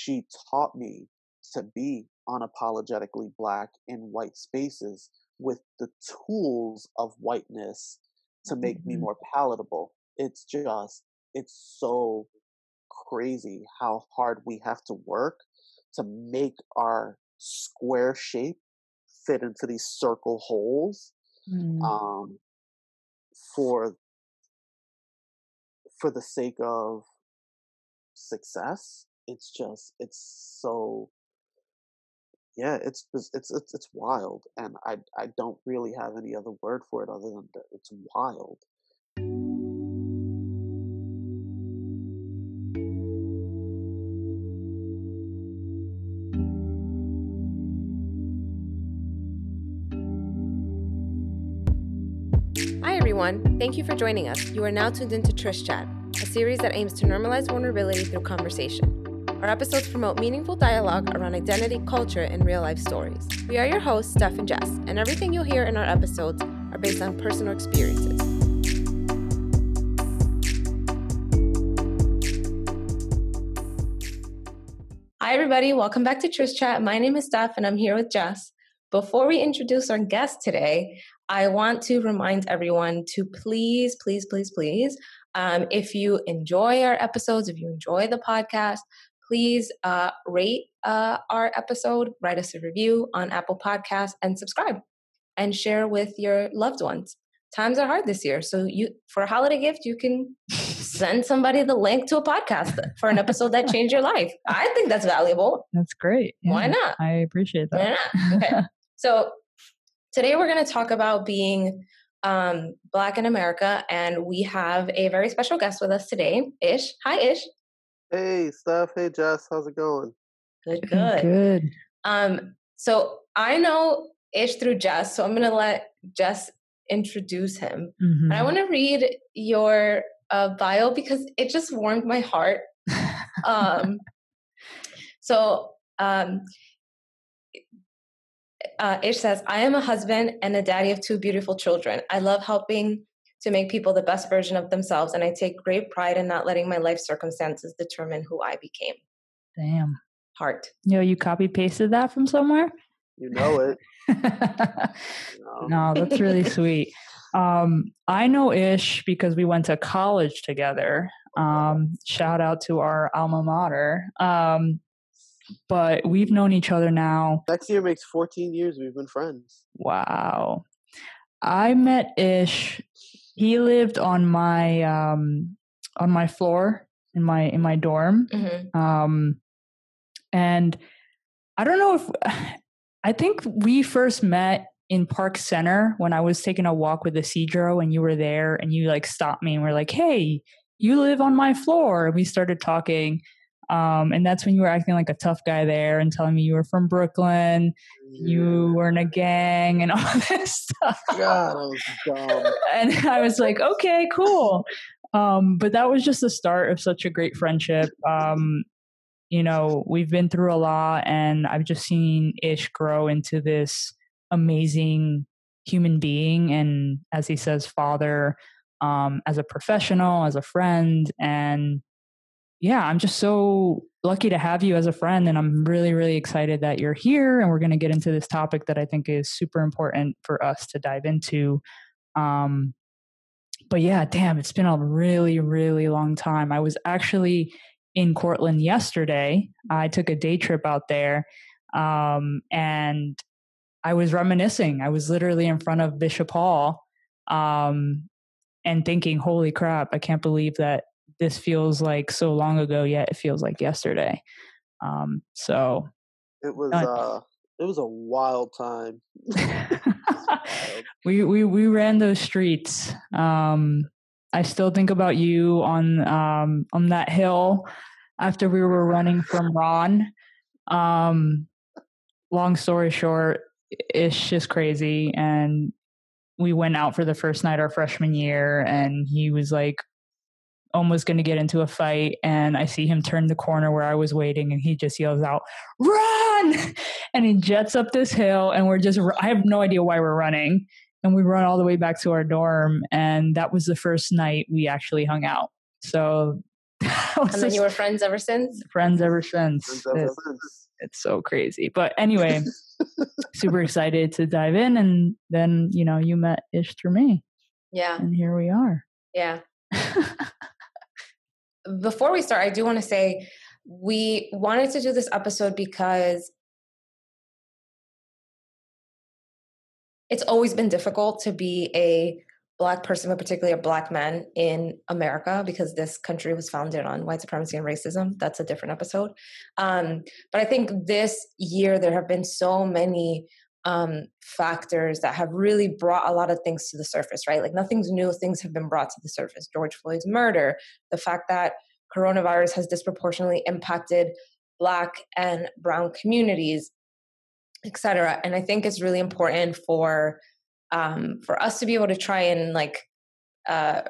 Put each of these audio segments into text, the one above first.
she taught me to be unapologetically black in white spaces with the tools of whiteness to make mm-hmm. me more palatable. It's just, it's so crazy how hard we have to work to make our square shape fit into these circle holes mm. um, for for the sake of success it's just it's so yeah it's it's it's it's wild and i i don't really have any other word for it other than that it's wild Hi, everyone. Thank you for joining us. You are now tuned into Trish Chat, a series that aims to normalize vulnerability through conversation. Our episodes promote meaningful dialogue around identity, culture, and real life stories. We are your hosts, Steph and Jess, and everything you'll hear in our episodes are based on personal experiences. Hi, everybody. Welcome back to Trish Chat. My name is Steph, and I'm here with Jess. Before we introduce our guest today, I want to remind everyone to please, please, please, please, um, if you enjoy our episodes, if you enjoy the podcast, please uh, rate uh, our episode, write us a review on Apple Podcasts, and subscribe and share with your loved ones. Times are hard this year, so you for a holiday gift, you can send somebody the link to a podcast for an episode that changed your life. I think that's valuable. That's great. Yeah, Why not? I appreciate that. Why not? Okay. so today we're going to talk about being um, Black in America, and we have a very special guest with us today, Ish. Hi, Ish. Hey, Steph. Hey, Jess. How's it going? Good, good. Good. Um, so I know Ish through Jess, so I'm going to let Jess introduce him. Mm-hmm. I want to read your uh, bio because it just warmed my heart. um, so um, uh, Ish says, I am a husband and a daddy of two beautiful children. I love helping to make people the best version of themselves, and I take great pride in not letting my life circumstances determine who I became. Damn. Heart. Yo, you copy pasted that from somewhere? You know it. no. no, that's really sweet. Um, I know Ish because we went to college together. Um, shout out to our alma mater. Um, but we've known each other now. Next year makes 14 years we've been friends. Wow. I met Ish he lived on my um on my floor in my in my dorm. Mm-hmm. um and i don't know if i think we first met in park center when i was taking a walk with Isidro and you were there and you like stopped me and were like hey you live on my floor. And we started talking um, and that's when you were acting like a tough guy there and telling me you were from Brooklyn, yeah. you were in a gang and all this stuff. God, I was dumb. and I was like, okay, cool. Um, but that was just the start of such a great friendship. Um, you know, we've been through a lot, and I've just seen Ish grow into this amazing human being, and as he says, father, um, as a professional, as a friend, and yeah, I'm just so lucky to have you as a friend. And I'm really, really excited that you're here. And we're going to get into this topic that I think is super important for us to dive into. Um, but yeah, damn, it's been a really, really long time. I was actually in Cortland yesterday. I took a day trip out there. Um, and I was reminiscing. I was literally in front of Bishop Hall um, and thinking, holy crap, I can't believe that this feels like so long ago yet it feels like yesterday. Um so it was uh, it was a wild time. We we we ran those streets. Um i still think about you on um on that hill after we were running from ron. Um long story short it's just crazy and we went out for the first night our freshman year and he was like Um, almost going to get into a fight and I see him turn the corner where I was waiting and he just yells out, "Run!" and he jets up this hill and we're just I have no idea why we're running and we run all the way back to our dorm and that was the first night we actually hung out. So and then you were friends ever since. Friends ever since. Friends ever it's, since. it's so crazy. But anyway, super excited to dive in, and then you know you met Ish through me. Yeah. And here we are. Yeah. Before we start, I do want to say we wanted to do this episode because it's always been difficult to be a black person, but particularly a black man in America, because this country was founded on white supremacy and racism. That's a different episode. Um, but I think this year there have been so many um, factors that have really brought a lot of things to the surface, right? Like nothing's new, things have been brought to the surface. George Floyd's murder, the fact that coronavirus has disproportionately impacted Black and Brown communities, et cetera. And I think it's really important for um, for us to be able to try and like uh,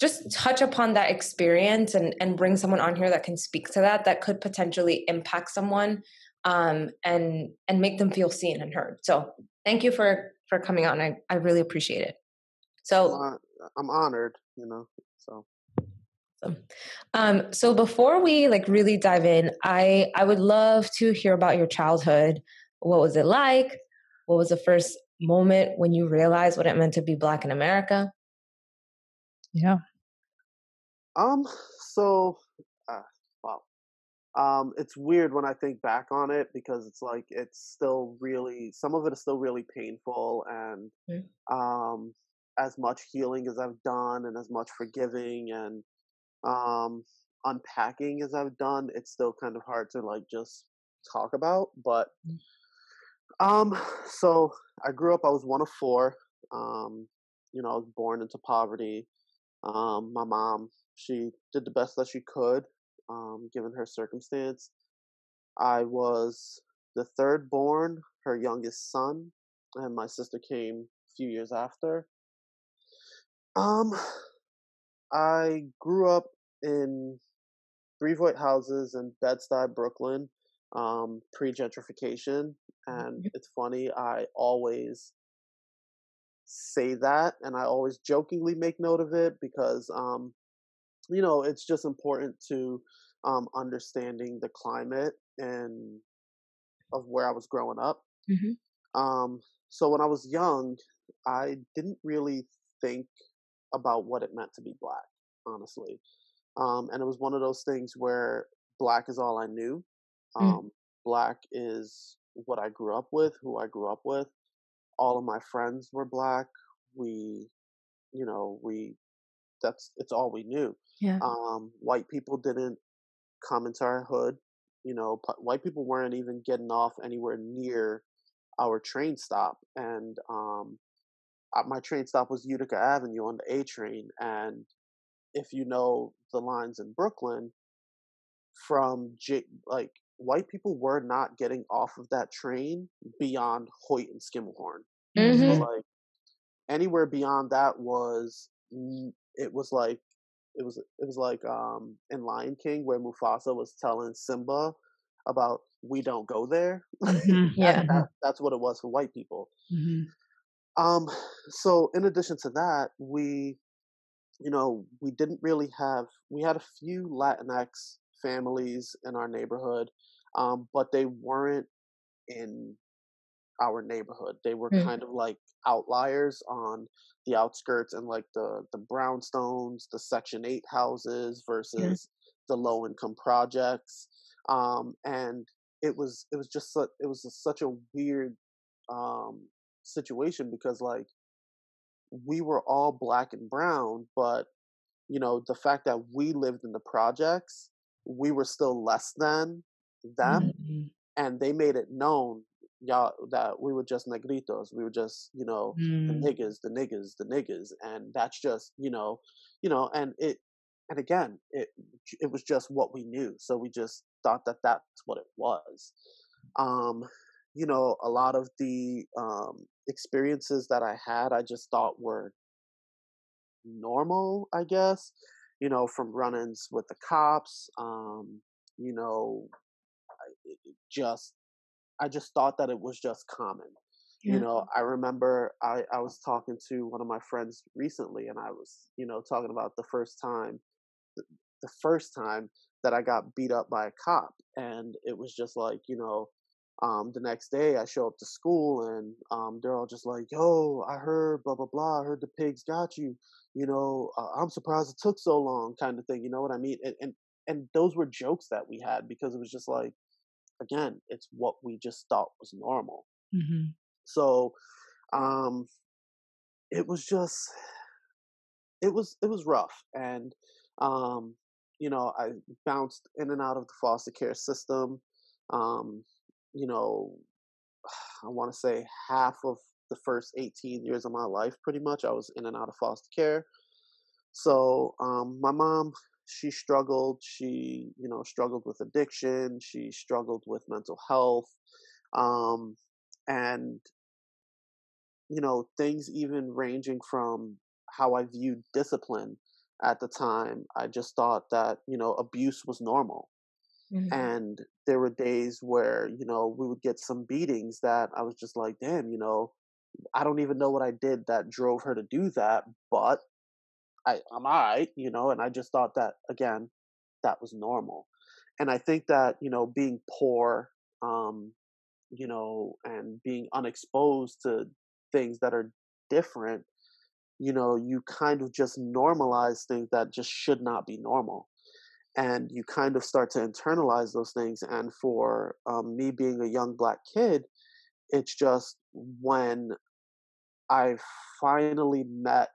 just touch upon that experience and, and bring someone on here that can speak to that that could potentially impact someone um, and and make them feel seen and heard. So thank you for for coming on. I, I really appreciate it. So I'm honored, you know. So um, so before we like really dive in, I I would love to hear about your childhood. What was it like? What was the first moment when you realized what it meant to be black in America? Yeah. Um. So, uh, wow. Um, it's weird when I think back on it because it's like it's still really some of it is still really painful and mm. um as much healing as I've done and as much forgiving and um, unpacking as I've done, it's still kind of hard to like just talk about. But mm. um, so I grew up. I was one of four. Um, you know, I was born into poverty. Um, my mom, she did the best that she could, um, given her circumstance. I was the third born, her youngest son, and my sister came a few years after. Um, I grew up in three void houses in Bed-Stuy, Brooklyn, um, pre gentrification. And it's funny, I always say that and I always jokingly make note of it because, um, you know, it's just important to um, understanding the climate and of where I was growing up. Mm-hmm. Um, so when I was young, I didn't really think about what it meant to be black, honestly. Um, and it was one of those things where black is all I knew. Mm. Um, mm. Black is what I grew up with, who I grew up with. All of my friends were black. We, you know, we, that's, it's all we knew. Yeah. Um, white people didn't come into our hood. You know, white people weren't even getting off anywhere near our train stop. And, um, my train stop was Utica Avenue on the A train, and if you know the lines in Brooklyn, from J- like white people were not getting off of that train beyond Hoyt and Schermerhorn. Mm-hmm. So like anywhere beyond that was it was like it was it was like um in Lion King where Mufasa was telling Simba about we don't go there. Mm-hmm. yeah, that, that's what it was for white people. Mm-hmm. Um, so in addition to that, we, you know, we didn't really have. We had a few Latinx families in our neighborhood, um, but they weren't in our neighborhood. They were mm. kind of like outliers on the outskirts and like the the brownstones, the Section Eight houses versus yeah. the low income projects. Um, and it was it was just such, it was such a weird um, situation because like we were all black and brown, but you know the fact that we lived in the projects, we were still less than them, mm-hmm. and they made it known y'all that we were just negritos, we were just you know mm. the niggas, the niggas, the niggas, and that's just you know you know and it and again it it was just what we knew, so we just thought that that's what it was. Um, you know, a lot of the um, experiences that I had, I just thought were normal, I guess. You know, from run-ins with the cops. Um, you know, I, just I just thought that it was just common. Yeah. You know, I remember I, I was talking to one of my friends recently, and I was, you know, talking about the first time the, the first time that I got beat up by a cop, and it was just like you know. Um, the next day, I show up to school and um, they're all just like, "Yo, I heard blah blah blah. I heard the pigs got you. You know, uh, I'm surprised it took so long." Kind of thing. You know what I mean? And and and those were jokes that we had because it was just like, again, it's what we just thought was normal. Mm-hmm. So, um, it was just, it was it was rough, and um, you know, I bounced in and out of the foster care system. Um, you know, I want to say half of the first 18 years of my life, pretty much, I was in and out of foster care. So, um, my mom, she struggled. She, you know, struggled with addiction. She struggled with mental health. Um, and, you know, things even ranging from how I viewed discipline at the time. I just thought that, you know, abuse was normal. Mm-hmm. And there were days where, you know, we would get some beatings that I was just like, damn, you know, I don't even know what I did that drove her to do that, but I, I'm all right, you know, and I just thought that again, that was normal. And I think that, you know, being poor, um, you know, and being unexposed to things that are different, you know, you kind of just normalize things that just should not be normal. And you kind of start to internalize those things. And for um, me being a young black kid, it's just when I finally met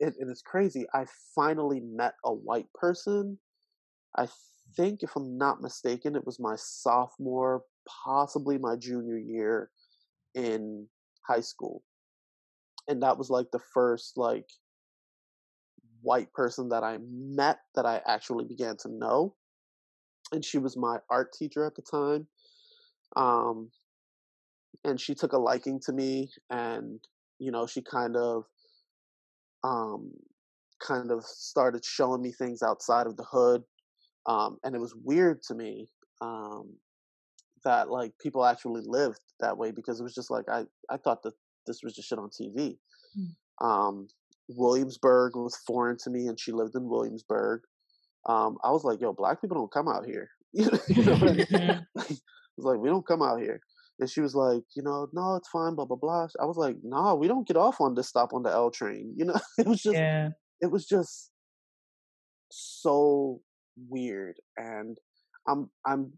it, it is crazy. I finally met a white person. I think, if I'm not mistaken, it was my sophomore, possibly my junior year in high school. And that was like the first like white person that I met that I actually began to know. And she was my art teacher at the time. Um, and she took a liking to me and you know she kind of um, kind of started showing me things outside of the hood. Um, and it was weird to me um, that like people actually lived that way because it was just like I, I thought that this was just shit on TV. Mm. Um, Williamsburg was foreign to me, and she lived in Williamsburg. Um, I was like, "Yo, black people don't come out here." you know I mean? I was like, "We don't come out here." And she was like, you know, no, it's fine, blah blah blah. I was like, nah, we don't get off on this stop on the L train. You know, it was just, yeah. it was just so weird. And I'm, I'm,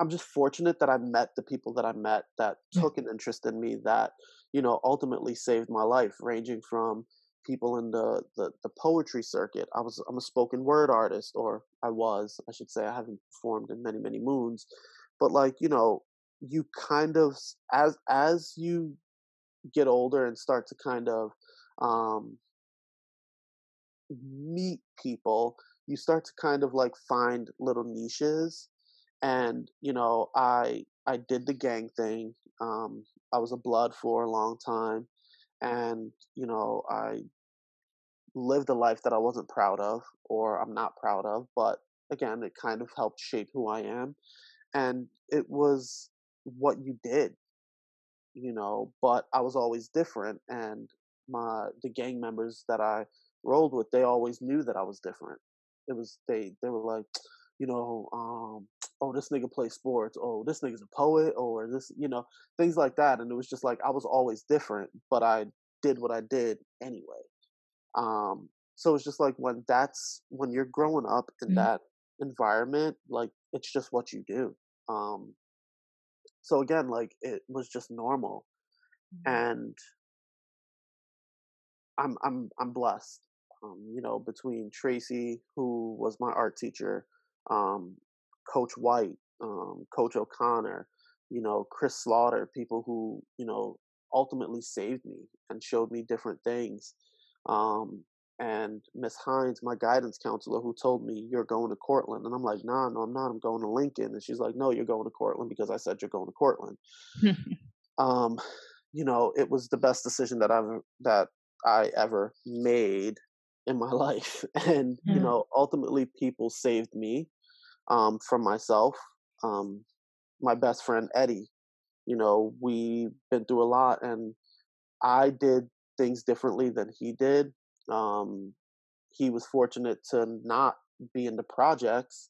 I'm just fortunate that I met the people that I met that mm. took an interest in me that, you know, ultimately saved my life, ranging from people in the, the, the poetry circuit. I was I'm a spoken word artist, or I was, I should say. I haven't performed in many many moons, but like you know, you kind of as as you get older and start to kind of um, meet people, you start to kind of like find little niches. And you know, I I did the gang thing. Um, I was a blood for a long time, and you know, I lived a life that I wasn't proud of, or I'm not proud of. But again, it kind of helped shape who I am, and it was what you did you know but i was always different and my the gang members that i rolled with they always knew that i was different. It was they they were like you know um oh this nigga plays sports. Oh this nigga's a poet or this you know things like that and it was just like i was always different but i did what i did anyway. Um so it's just like when that's when you're growing up in mm-hmm. that environment like it's just what you do. Um so again like it was just normal mm-hmm. and i'm i'm i'm blessed um, you know between tracy who was my art teacher um, coach white um, coach o'connor you know chris slaughter people who you know ultimately saved me and showed me different things um, and Miss Hines, my guidance counselor, who told me you're going to Cortland, and I'm like, nah, no, I'm not. I'm going to Lincoln, and she's like, no, you're going to Cortland because I said you're going to Cortland. um, you know, it was the best decision that I've that I ever made in my life, and you hmm. know, ultimately, people saved me um, from myself. Um, my best friend Eddie, you know, we've been through a lot, and I did things differently than he did um, he was fortunate to not be in the projects,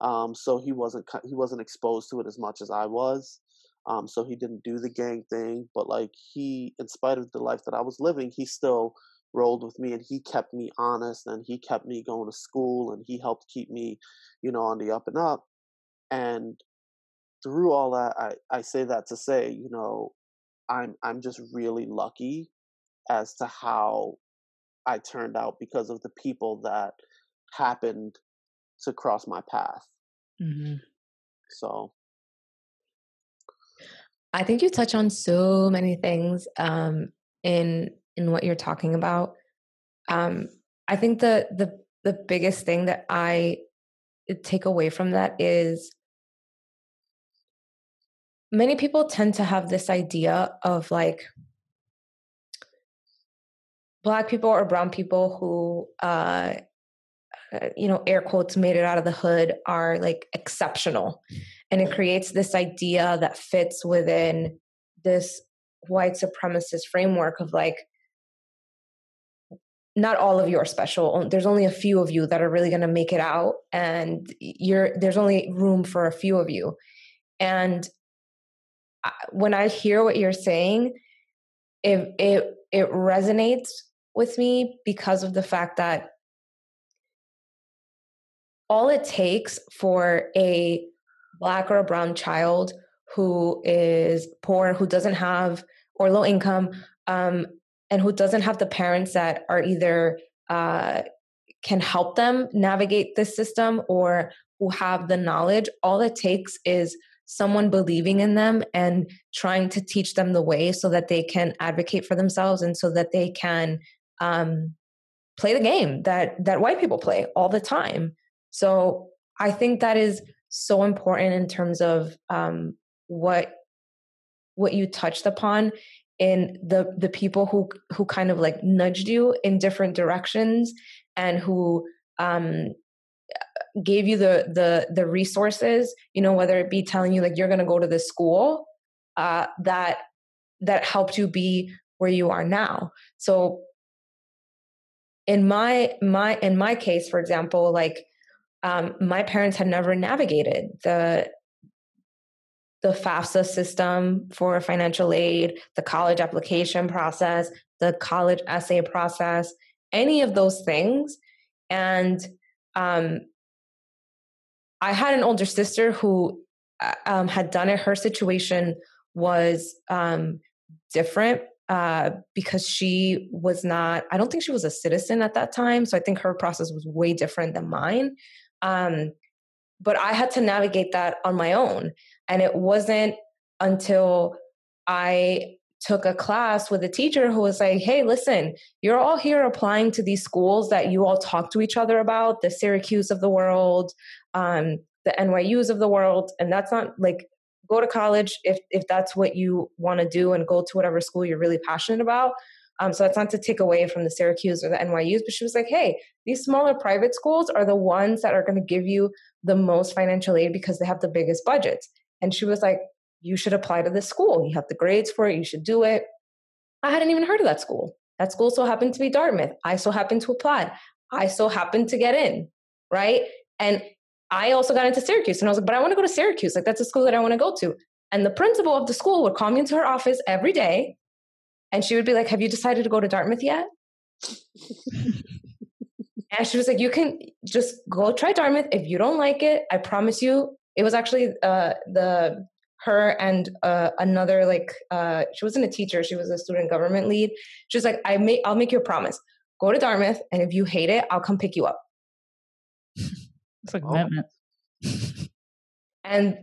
um, so he wasn't he wasn't exposed to it as much as I was. Um, so he didn't do the gang thing, but like he, in spite of the life that I was living, he still rolled with me and he kept me honest and he kept me going to school and he helped keep me, you know, on the up and up. And through all that, I, I say that to say, you know, I'm I'm just really lucky as to how I turned out because of the people that happened to cross my path. Mm-hmm. So I think you touch on so many things um, in in what you're talking about. Um, I think the the the biggest thing that I take away from that is many people tend to have this idea of like black people or brown people who uh, uh, you know air quotes made it out of the hood are like exceptional. And it creates this idea that fits within this white supremacist framework of like not all of you are special there's only a few of you that are really going to make it out and you're there's only room for a few of you. And when i hear what you're saying it it it resonates with me because of the fact that all it takes for a black or a brown child who is poor, who doesn't have or low income, um, and who doesn't have the parents that are either uh, can help them navigate this system or who have the knowledge. All it takes is someone believing in them and trying to teach them the way so that they can advocate for themselves and so that they can um, play the game that that white people play all the time. So I think that is so important in terms of um, what what you touched upon in the the people who who kind of like nudged you in different directions and who um, gave you the the the resources you know whether it be telling you like you're going to go to this school uh, that that helped you be where you are now so in my my in my case for example like um, my parents had never navigated the the FAFSA system for financial aid, the college application process, the college essay process, any of those things. And um, I had an older sister who uh, um, had done it. Her situation was um, different uh, because she was not, I don't think she was a citizen at that time. So I think her process was way different than mine. Um, but I had to navigate that on my own. And it wasn't until I took a class with a teacher who was like, hey, listen, you're all here applying to these schools that you all talk to each other about, the Syracuse of the world, um, the NYUs of the world. And that's not like, go to college if, if that's what you want to do and go to whatever school you're really passionate about. Um, so that's not to take away from the Syracuse or the NYUs, but she was like, hey, these smaller private schools are the ones that are going to give you the most financial aid because they have the biggest budgets. And she was like, you should apply to this school. You have the grades for it. You should do it. I hadn't even heard of that school. That school so happened to be Dartmouth. I so happened to apply. I so happened to get in, right? And I also got into Syracuse and I was like, but I want to go to Syracuse. Like, that's a school that I want to go to. And the principal of the school would call me into her office every day and she would be like, Have you decided to go to Dartmouth yet? and she was like, You can just go try Dartmouth. If you don't like it, I promise you, it was actually uh, the her and uh, another like uh, she wasn't a teacher she was a student government lead she was like i make i'll make you a promise go to dartmouth and if you hate it i'll come pick you up it's a commitment and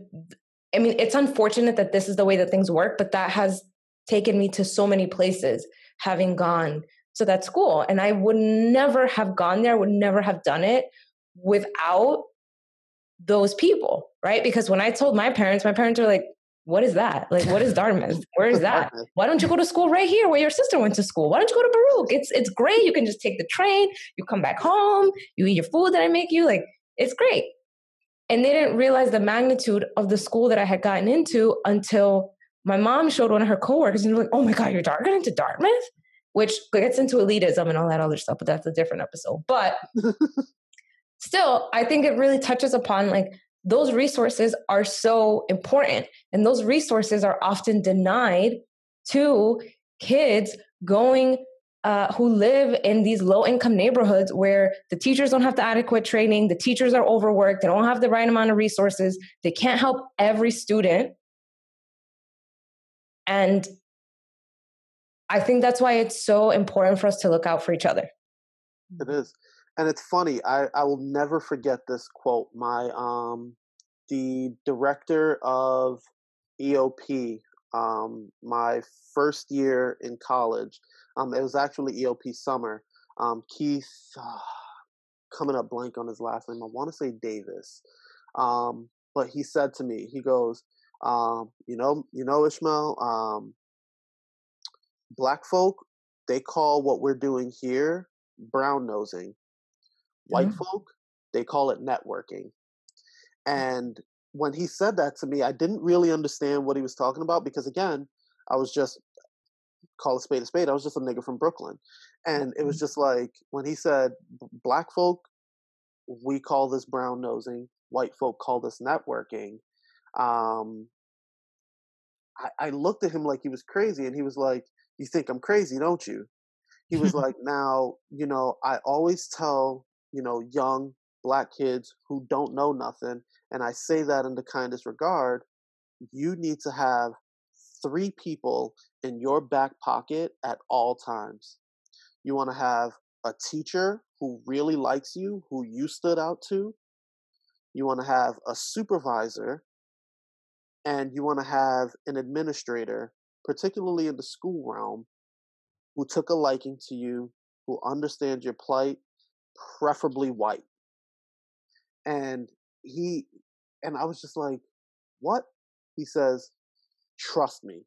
i mean it's unfortunate that this is the way that things work but that has taken me to so many places having gone to that school. And I would never have gone there, would never have done it without those people, right? Because when I told my parents, my parents were like, what is that? Like, what is Dartmouth? Where is that? Why don't you go to school right here where your sister went to school? Why don't you go to Baruch? It's it's great. You can just take the train, you come back home, you eat your food that I make you. Like, it's great. And they didn't realize the magnitude of the school that I had gotten into until my mom showed one of her coworkers and they're like, oh my God, you're Dartmouth into Dartmouth? Which gets into elitism and all that other stuff, but that's a different episode. But still, I think it really touches upon like those resources are so important. And those resources are often denied to kids going uh, who live in these low income neighborhoods where the teachers don't have the adequate training, the teachers are overworked, they don't have the right amount of resources, they can't help every student. And I think that's why it's so important for us to look out for each other. It is. And it's funny, I, I will never forget this quote. My um the director of EOP, um, my first year in college, um, it was actually EOP summer. Um, Keith, uh, coming up blank on his last name, I want to say Davis. Um, but he said to me, he goes, um, you know, you know, Ishmael, um, black folk, they call what we're doing here brown nosing. White mm-hmm. folk, they call it networking. And when he said that to me, I didn't really understand what he was talking about because, again, I was just call a spade a spade. I was just a nigga from Brooklyn, and it was mm-hmm. just like when he said, "Black folk, we call this brown nosing. White folk call this networking." Um, I, I looked at him like he was crazy, and he was like, "You think I'm crazy, don't you?" He was like, "Now, you know, I always tell you know young black kids who don't know nothing, and I say that in the kindest regard. You need to have three people in your back pocket at all times. You want to have a teacher who really likes you, who you stood out to. You want to have a supervisor, and you want to have an administrator, particularly in the school realm, who took a liking to you, who understands your plight, preferably white. And he, and I was just like, what? He says, trust me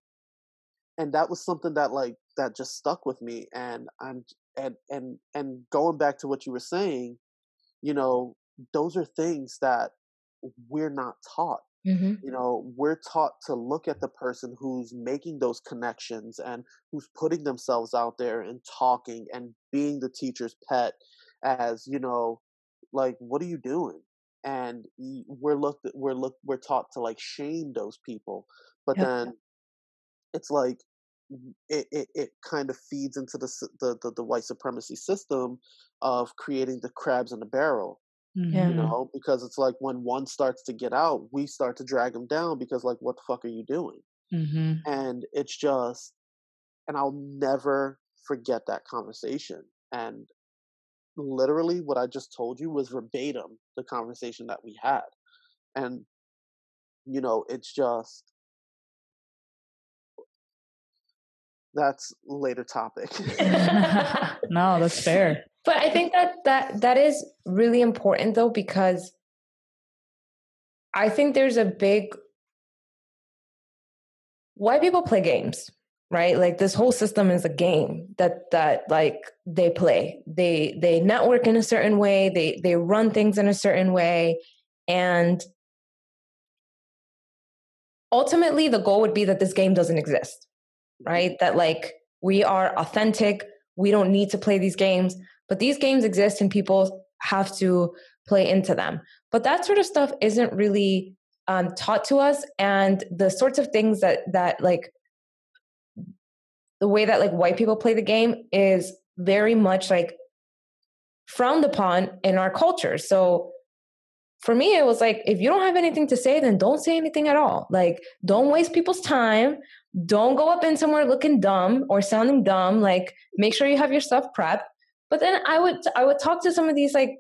and that was something that like that just stuck with me and i'm and and and going back to what you were saying you know those are things that we're not taught mm-hmm. you know we're taught to look at the person who's making those connections and who's putting themselves out there and talking and being the teacher's pet as you know like what are you doing and we're looked we're look we're taught to like shame those people but yep. then it's like it, it, it kind of feeds into the, the, the the white supremacy system of creating the crabs in the barrel mm-hmm. you know because it's like when one starts to get out we start to drag them down because like what the fuck are you doing mm-hmm. and it's just and i'll never forget that conversation and literally what i just told you was verbatim the conversation that we had. And you know it's just that's later topic. No that's fair. But i think that that that is really important though because i think there's a big why people play games right? Like this whole system is a game that that like they play. They they network in a certain way. They they run things in a certain way. And ultimately the goal would be that this game doesn't exist right? That like we are authentic. We don't need to play these games. But these games exist and people have to play into them. But that sort of stuff isn't really um, taught to us. And the sorts of things that that like the way that like white people play the game is very much like frowned upon in our culture. So for me, it was like, if you don't have anything to say, then don't say anything at all. Like, don't waste people's time. Don't go up in somewhere looking dumb or sounding dumb. Like, make sure you have your stuff prepped. But then I would I would talk to some of these like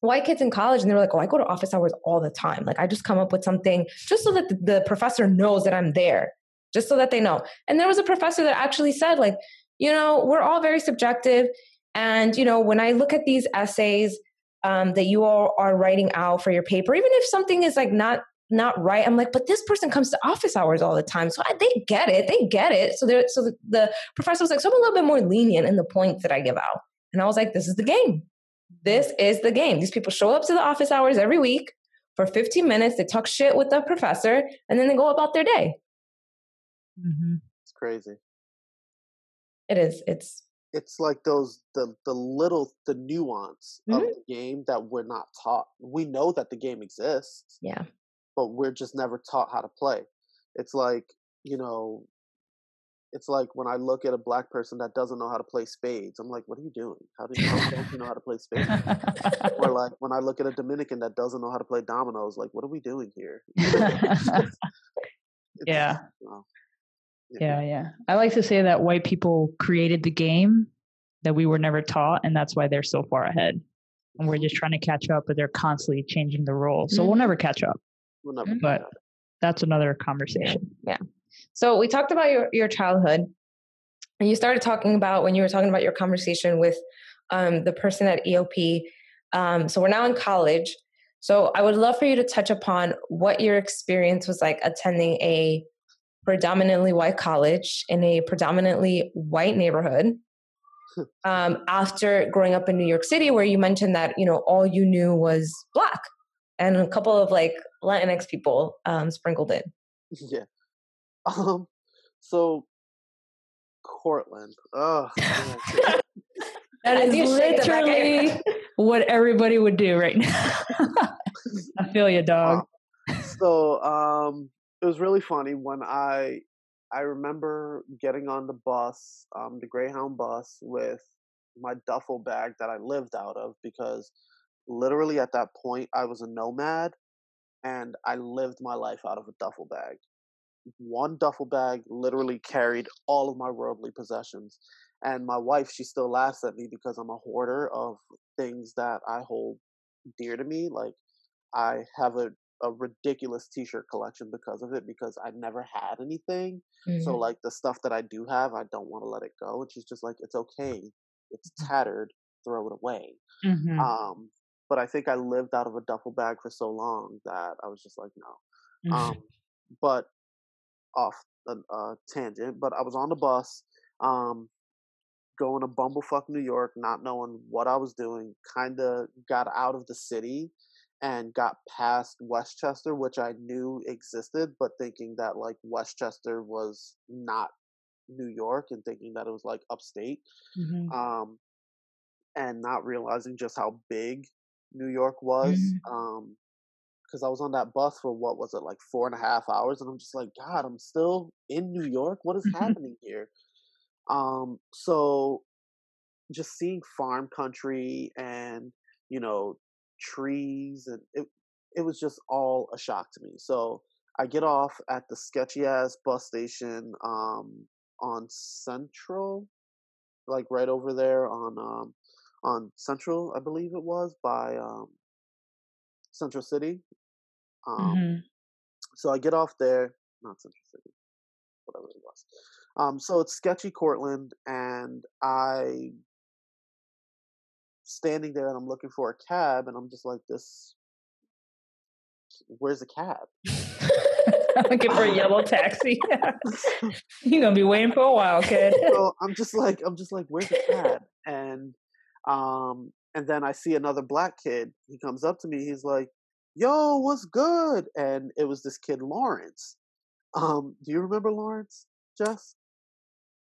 white kids in college and they were like, oh, I go to office hours all the time. Like, I just come up with something just so that the, the professor knows that I'm there just so that they know. And there was a professor that actually said, like, you know, we're all very subjective. And, you know, when I look at these essays um, that you all are writing out for your paper, even if something is like not not right i'm like but this person comes to office hours all the time. So I, they get it. They get it. So there so the, the professor was like so i'm a little bit more lenient in the points that i give out. And i was like this is the game. This is the game. These people show up to the office hours every week for 15 minutes. They talk shit with the professor and then they go about their day Mm-hmm. It's crazy. It is. It's it's like those the the little the nuance Mhm. of the game that we're not taught. We know that the game exists, Yeah. but we're just never taught how to play. It's like, you know, it's like when I look at a black person that doesn't know how to play spades, I'm like, what are you doing? How do you, how don't you know how to play spades? or like when I look at a Dominican that doesn't know how to play dominoes, like, what are we doing here? It's- Yeah. you know, yeah. Yeah. I like to say that white people created the game that we were never taught, and that's why they're so far ahead. And we're just trying to catch up, but they're constantly changing the rules. So we'll Mhm. never catch up. we'll never. But that. that's another conversation. Yeah. So we talked about your, your childhood, and you started talking about when you were talking about your conversation with um, the person at EOP. Um, so we're now in college. So I would love for you to touch upon what your experience was like attending a predominantly white college in a predominantly white neighborhood. Um, after growing up in New York City, where you mentioned that you know all you knew was black, and a couple of like Latinx people um, sprinkled in. yeah. Um. So, Cortland. Oh, man. That As is you shake the back of your literally what everybody would do right now. I feel you, dog. so um it was really funny when i i remember getting on the bus um the greyhound bus with my duffel bag that i lived out of because literally at that point i was a nomad and i lived my life out of a duffel bag. One duffel bag literally carried all of my worldly possessions and my wife she still laughs at me because i'm a hoarder of things that i hold dear to me like i have a a ridiculous t-shirt collection because of it because I never had anything. So Mhm. like the stuff that I do have, I don't want to let it go. And she's just like, it's okay. It's tattered. Throw it away. Mhm. Um, but I think I lived out of a duffel bag for so long that I was just like, no. Mm-hmm. Um, but off a uh, tangent. But I was on the bus, um, going to Bumblefuck, New York, not knowing what I was doing. Kind of got out of the city and got past Westchester, which I knew existed, but thinking that like Westchester was not New York and thinking that it was like upstate. Mhm. Um, and not realizing just how big New York was. Mhm. Um, because I was on that bus for what was it like four and a half hours, and I'm just like, God, I'm still in New York. What is happening here? Um, so just seeing farm country and you know trees and it it was just all a shock to me. So I get off at the sketchy ass bus station um on Central, like right over there on um on Central, I believe it was by um Central City. Um Mhm. so I get off there, not Central City, whatever it was. Um, so it's sketchy Cortland, and I standing there and I'm looking for a cab, and I'm just like, this. Where's the cab? Looking for a yellow taxi. You're gonna be waiting for a while, kid. so I'm just like, I'm just like, where's the cab? And um, and then I see another black kid. He comes up to me. He's like, "Yo, what's good?" And it was this kid, Lawrence. Um, do you remember Lawrence, Jess?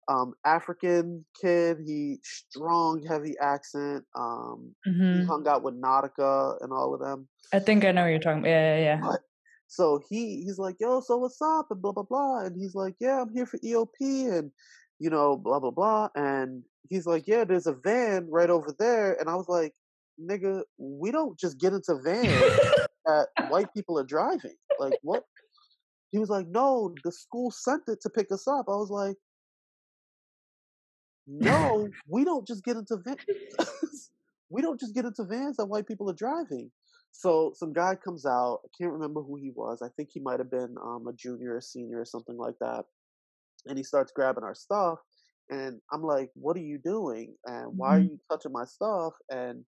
Um, African kid. He strong, heavy accent. Um, he Mhm. hung out with Nautica and all of them. I think I know what you're talking about. Yeah, yeah, yeah. So he he's like, yo, so what's up? And blah blah blah. And he's like, yeah, I'm here for EOP and you know, blah blah blah. And he's like, yeah, there's a van right over there. And I was like, nigga, we don't just get into vans that white people are driving. Like what? He was like, no, the school sent it to pick us up. I was like, no, we don't just get into vans. we don't just get into vans that white people are driving. So some guy comes out. I can't remember who he was. I think he might have been um, a junior or senior or something like that. And he starts grabbing our stuff. And I'm like, "What are you doing? And why are Mhm. you touching my stuff?" And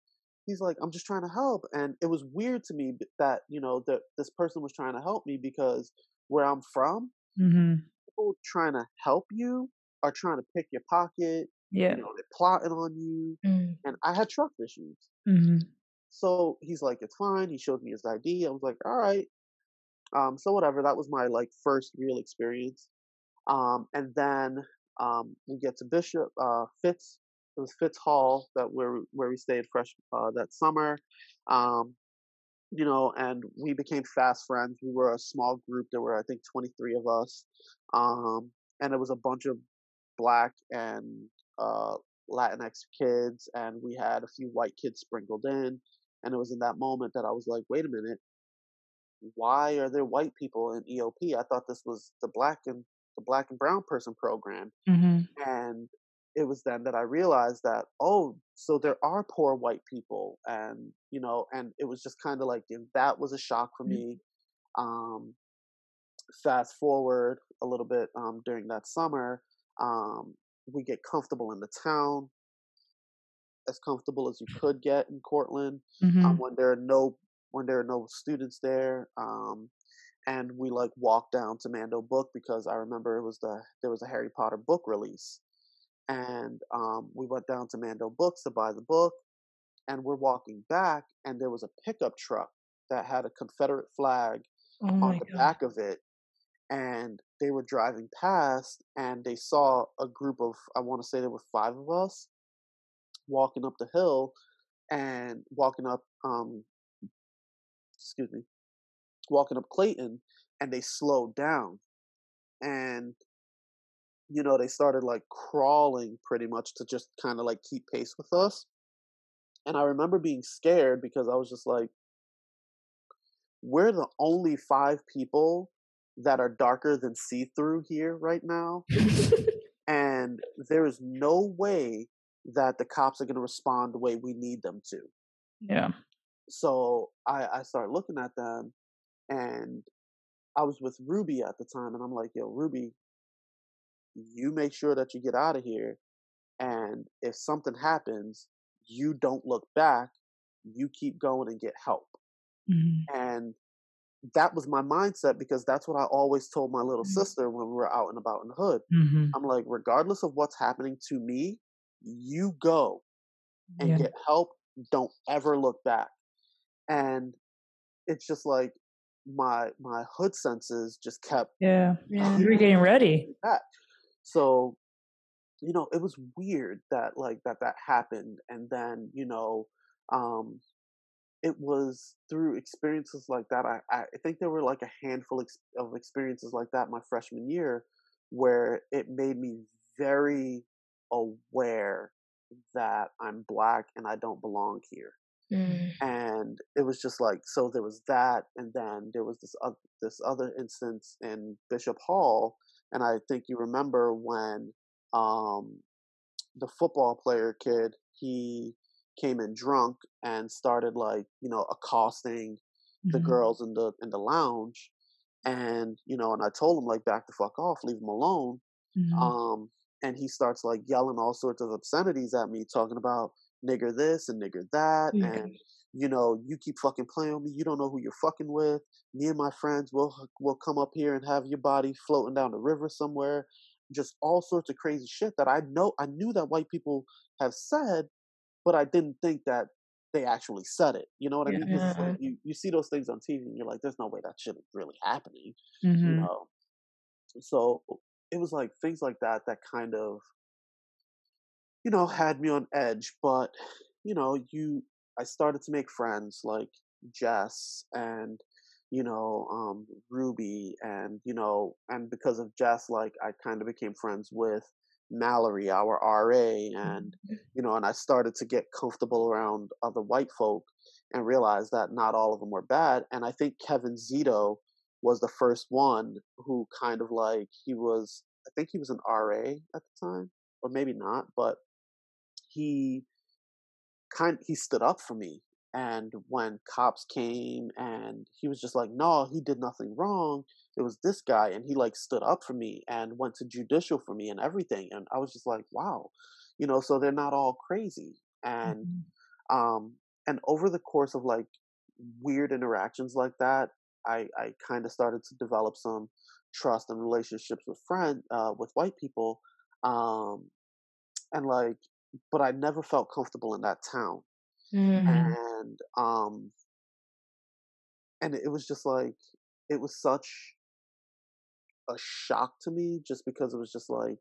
he's like, "I'm just trying to help." And it was weird to me that you know that this person was trying to help me because where I'm from, Mhm. people trying to help you are trying to pick your pocket. Yeah. You know, they're plotting on you. Mm. And I had trust issues. Mhm. So he's like, it's fine. He showed me his ID. I was like, all right. Um, so whatever. That was my like first real experience. Um, and then um, we get to Bishop uh, Fitz it was Fitz Hall that where where we stayed fresh uh, that summer. Um, you know, and we became fast friends. We were a small group. There were, I think, 23 of us. Um, and it was a bunch of black and uh, Latinx kids, and we had a few white kids sprinkled in. And it was in that moment that I was like, wait a minute, why are there white people in EOP? I thought this was the black and the black and brown person program. Mm-hmm. And it was then that I realized that, oh, so there are poor white people. And, you know, and it was just kind of like, that was a shock for Mm-hmm. me. Um, fast forward a little bit um, during that summer, um, we get comfortable in the town, as comfortable as you could get in Cortland Mm-hmm. um, when there are no when there are no students there. Um, and we like walked down to Mando Book because I remember it was the there was a Harry Potter book release, and um, we went down to Mando Books to buy the book, and we're walking back, and there was a pickup truck that had a Confederate flag Oh on the god. back of it, and they were driving past, and they saw a group of I want to say there were five of us walking up the hill, and walking up um excuse me walking up Clayton and they slowed down. And you know they started like crawling pretty much to just kind of like keep pace with us. And I remember being scared because I was just like we're the only five people that are darker than see through here right now and there is no way that the cops are going to respond the way we need them to yeah. so I, I started looking at them and I was with Ruby at the time and I'm like, yo, Ruby, you make sure that you get out of here. And if something happens, you don't look back. You keep going and get help. Mm-hmm. And that was my mindset because that's what I always told my little sister when we were out and about in the hood. Mm-hmm. I'm like, regardless of what's happening to me, you go and Yeah. get help. Don't ever look back. And it's just like my my hood senses just kept Yeah. Yeah. You were getting ready. back. So, you know, it was weird that like that that happened, and then you know, um, it was through experiences like that. I I think there were like a handful of experiences like that my freshman year, where it made me very aware that I'm black and I don't belong here Mm. and it was just like so there was that and then there was this other this other instance in bishop hall and i think you remember when um the football player kid he came in drunk and started like you know accosting the Mhm. girls in the in the lounge and you know and i told him like back the fuck off leave him alone Mhm. um and he starts like yelling all sorts of obscenities at me talking about nigger this and nigger that Yeah. and you know you keep fucking playing with me you don't know who you're fucking with me and my friends will will come up here and have your body floating down the river somewhere just all sorts of crazy shit that i know i knew that white people have said but i didn't think that they actually said it you know what i mean? like you, you see those things on tv and you're like there's no way that shit is really happening you Mhm. know so it was like things like that that kind of you know had me on edge but you know you i started to make friends like jess and you know um ruby and you know and because of jess like i kind of became friends with mallory our ra and mm-hmm. Mm-hmm. you know and i started to get comfortable around other white folk and realize that not all of them were bad and i think kevin zito was the first one who kind of like he was I think he was an RA at the time, or maybe not, but he kind he stood up for me. And when cops came and he was just like, no, he did nothing wrong. It was this guy. And he like stood up for me and went to judicial for me and everything. And I was just like, wow, you know, so they're not all crazy. And Mhm. um and over the course of like weird interactions like that i i kind of started to develop some trust and relationships with friend uh with white people um and like but i never felt comfortable in that town Mm. Mhm. and um and it was just like it was such a shock to me just because it was just like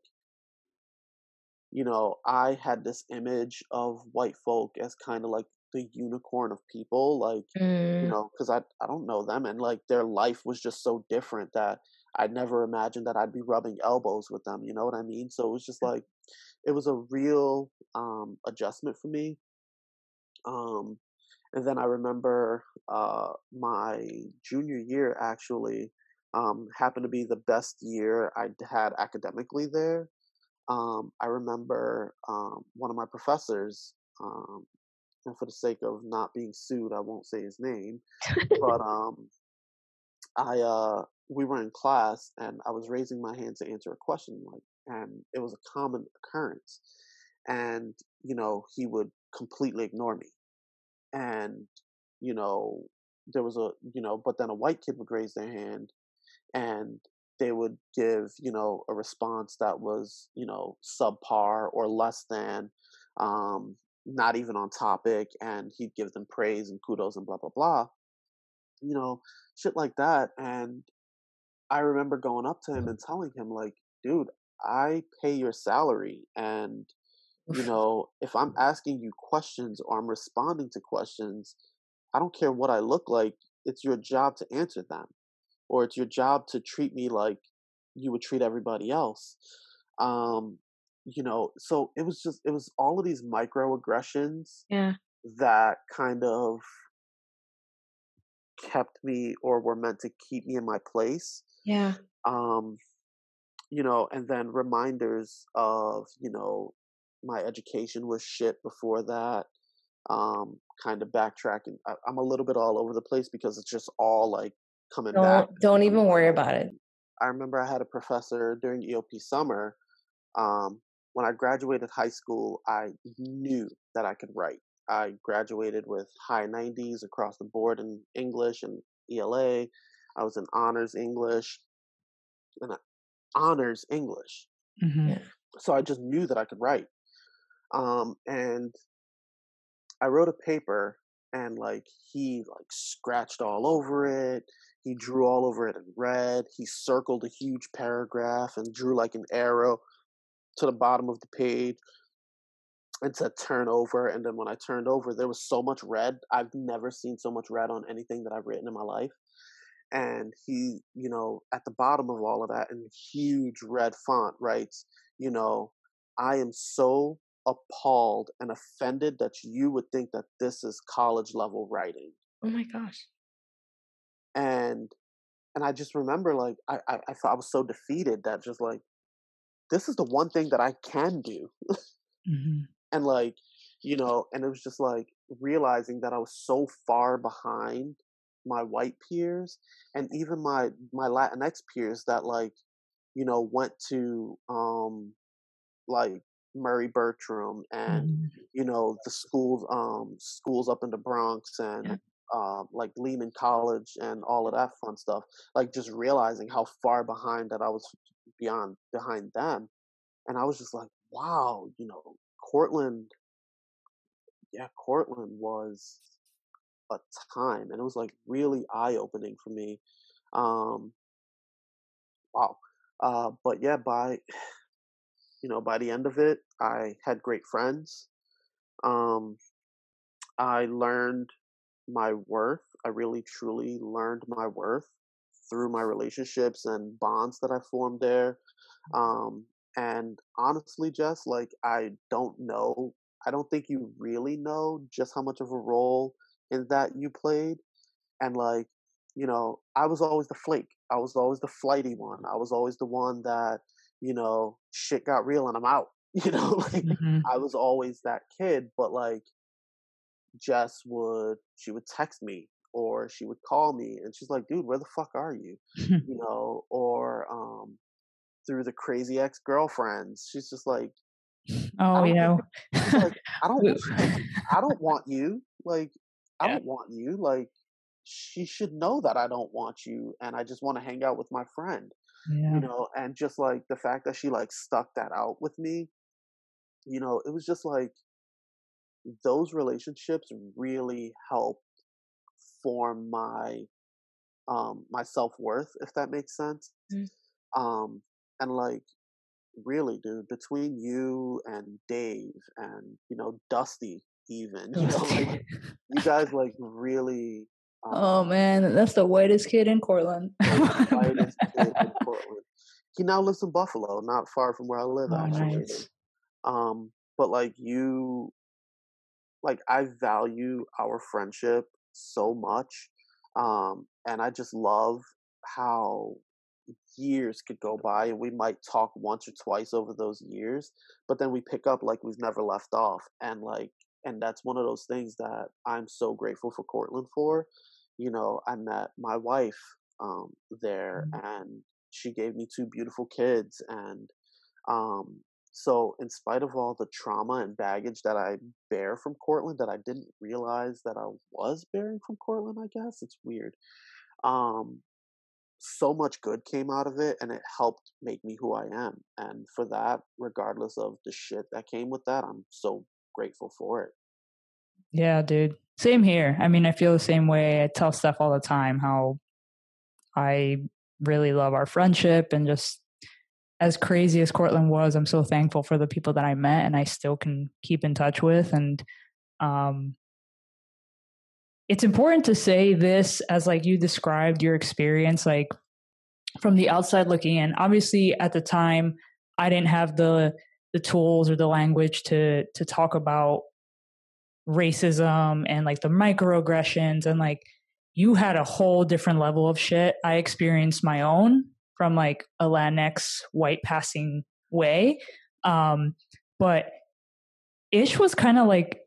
you know, I had this image of white folk as kind of like the unicorn of people, like, mm. you know, because I, I don't know them and like their life was just so different that I never imagined that I'd be rubbing elbows with them, you know what I mean? So it was just like, it was a real um, adjustment for me. Um, and then I remember uh, my junior year actually um, happened to be the best year I had academically there. Um, I remember um, one of my professors, um, and for the sake of not being sued, I won't say his name, but um, I uh, we were in class and I was raising my hand to answer a question, like, and it was a common occurrence, and you know he would completely ignore me, and you know there was a you know, but then a white kid would raise their hand, and they would give you know a response that was you know subpar or less than um not even on topic and he'd give them praise and kudos and blah blah blah you know shit like that. And i remember going up to him and telling him like dude i pay your salary and you know if i'm asking you questions or i'm responding to questions i don't care what i look like it's your job to answer them or it's your job to treat me like you would treat everybody else. Um you know so it was just it was all of these microaggressions yeah. that kind of kept me or were meant to keep me in my place. Yeah. Um you know and then reminders of you know my education was shit before that um kind of backtracking I, i'm a little bit all over the place because it's just all like coming don't, back don't even worry about it i remember i had a professor during eop summer um when I graduated high school, I knew that I could write. I graduated with high 90s across the board in English and ELA. I was in honors English and honors English. Mm-hmm. So I just knew that I could write. Um, and I wrote a paper and like he like scratched all over it. He drew all over it in red. He circled a huge paragraph and drew like an arrow to the bottom of the page and said turn over. And then when I turned over, there was so much red. I've never seen so much red on anything that I've written in my life. And he, you know, at the bottom of all of that in huge red font writes, you know, I am so appalled and offended that you would think that this is college level writing. Oh my gosh. And and I just remember like I I, I, I was so defeated that just like this is the one thing that I can do. mm-hmm. And like, you know, and it was just like realizing that I was so far behind my white peers and even my my Latinx peers that like, you know, went to um like Murry Bergtraum and mm-hmm. you know the schools um schools up in the Bronx and yeah. uh, like Lehman College and all of that fun stuff. Like just realizing how far behind that I was beyond behind them. And I was just like, wow, you know, Cortland, yeah, Cortland was a time. And it was like really eye opening for me. Um, wow. Uh, but yeah, by, you know, by the end of it, I had great friends. Um, I learned my worth. I really truly learned my worth through my relationships and bonds that I formed there. Um, and honestly, Jess, like I don't know. I don't think you really know just how much of a role in that you played. And like, you know, I was always the flake. I was always the flighty one. I was always the one that, you know, shit got real and I'm out. You know, like mm-hmm. I was always that kid, but like Jess would she would text me or she would call me and she's like, dude, where the fuck are you? you know, or um, through the crazy ex girlfriends. She's just like, oh, you know, like, I don't, I don't want you. Like, I yeah. don't want you. Like, she should know that I don't want you, and I just want to hang out with my friend. Yeah. You know, and just like the fact that she like stuck that out with me, you know, it was just like those relationships really helped form my um my self-worth if that makes sense mm. um and like really, dude, between you and Dave and you know Dusty, even you know, like you guys like really. Um, oh man, that's the whitest kid in Cortland. whitest kid in Cortland. He now lives in Buffalo, not far from where I live, oh, actually. Nice. Um, but like you, like I value our friendship so much, um, and I just love how years could go by and we might talk once or twice over those years but then we pick up like we've never left off and like and that's one of those things that i'm so grateful for cortland for you know i met my wife um there mm-hmm. and she gave me two beautiful kids and um so in spite of all the trauma and baggage that i bear from cortland that i didn't realize that i was bearing from cortland i guess it's weird um so much good came out of it and it helped make me who I am. And for that, regardless of the shit that came with that, I'm so grateful for it. Yeah, dude. Same here. I mean, I feel the same way. I tell Steph all the time how I really love our friendship and just as crazy as Cortland was, I'm so thankful for the people that I met and I still can keep in touch with. And um, it's important to say this as like you described your experience like from the outside looking in obviously at the time i didn't have the the tools or the language to to talk about racism and like the microaggressions and like you had a whole different level of shit i experienced my own from like a latinx white passing way um but ish was kind of like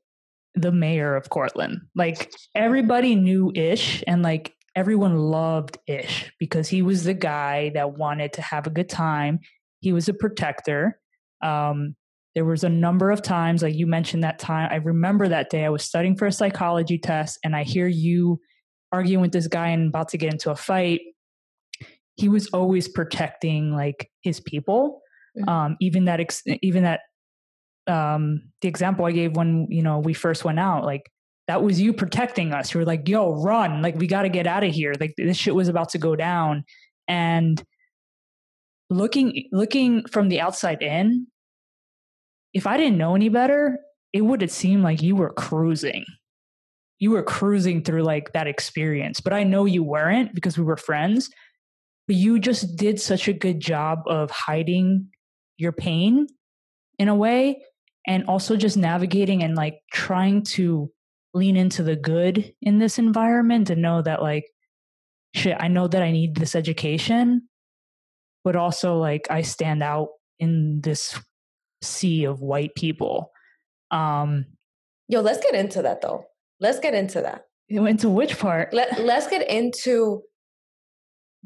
the mayor of Cortland. Like everybody knew Ish and like everyone loved Ish because he was the guy that wanted to have a good time. He was a protector. Um, there was a number of times, like you mentioned that time. I remember that day I was studying for a psychology test and I hear you arguing with this guy and about to get into a fight. He was always protecting like his people. Mm-hmm. Um, even that, ex- even that um, the example I gave when you know we first went out, like that was you protecting us. You were like, "Yo, run! Like we got to get out of here. Like this shit was about to go down." And looking looking from the outside in, if I didn't know any better, it would have seemed like you were cruising. You were cruising through like that experience, but I know you weren't because we were friends. But you just did such a good job of hiding your pain in a way and also just navigating and like trying to lean into the good in this environment and know that like shit i know that i need this education but also like i stand out in this sea of white people um yo let's get into that though let's get into that into which part Let, let's get into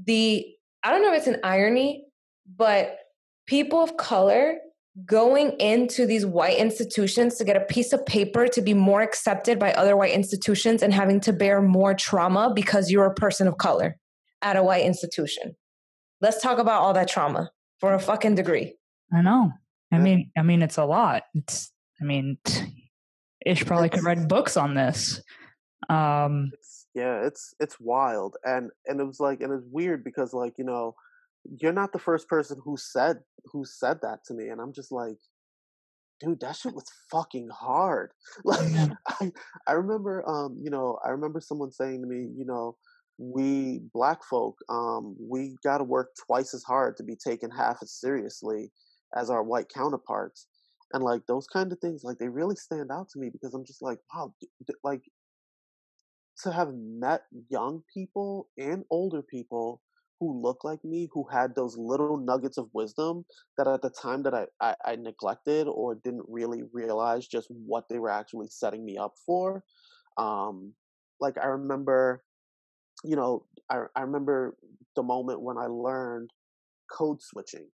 the i don't know if it's an irony but people of color going into these white institutions to get a piece of paper to be more accepted by other white institutions and having to bear more trauma because you're a person of color at a white institution. Let's talk about all that trauma for a fucking degree. I know. I mean, I mean, it's a lot. It's, I mean, Ish probably could write books on this. Um, yeah, it's it's wild, and and it was like, and it's weird because like you know, you're not the first person who said who said that to me and i'm just like dude that shit was fucking hard. Like i i remember um you know i remember someone saying to me you know we black folk um we got to work twice as hard to be taken half as seriously as our white counterparts and like those kind of things like they really stand out to me because i'm just like wow like to have met young people and older people who look like me who had those little nuggets of wisdom that at the time that I, I, I, neglected or didn't really realize just what they were actually setting me up for um, like i remember you know I, I remember the moment when i learned code switching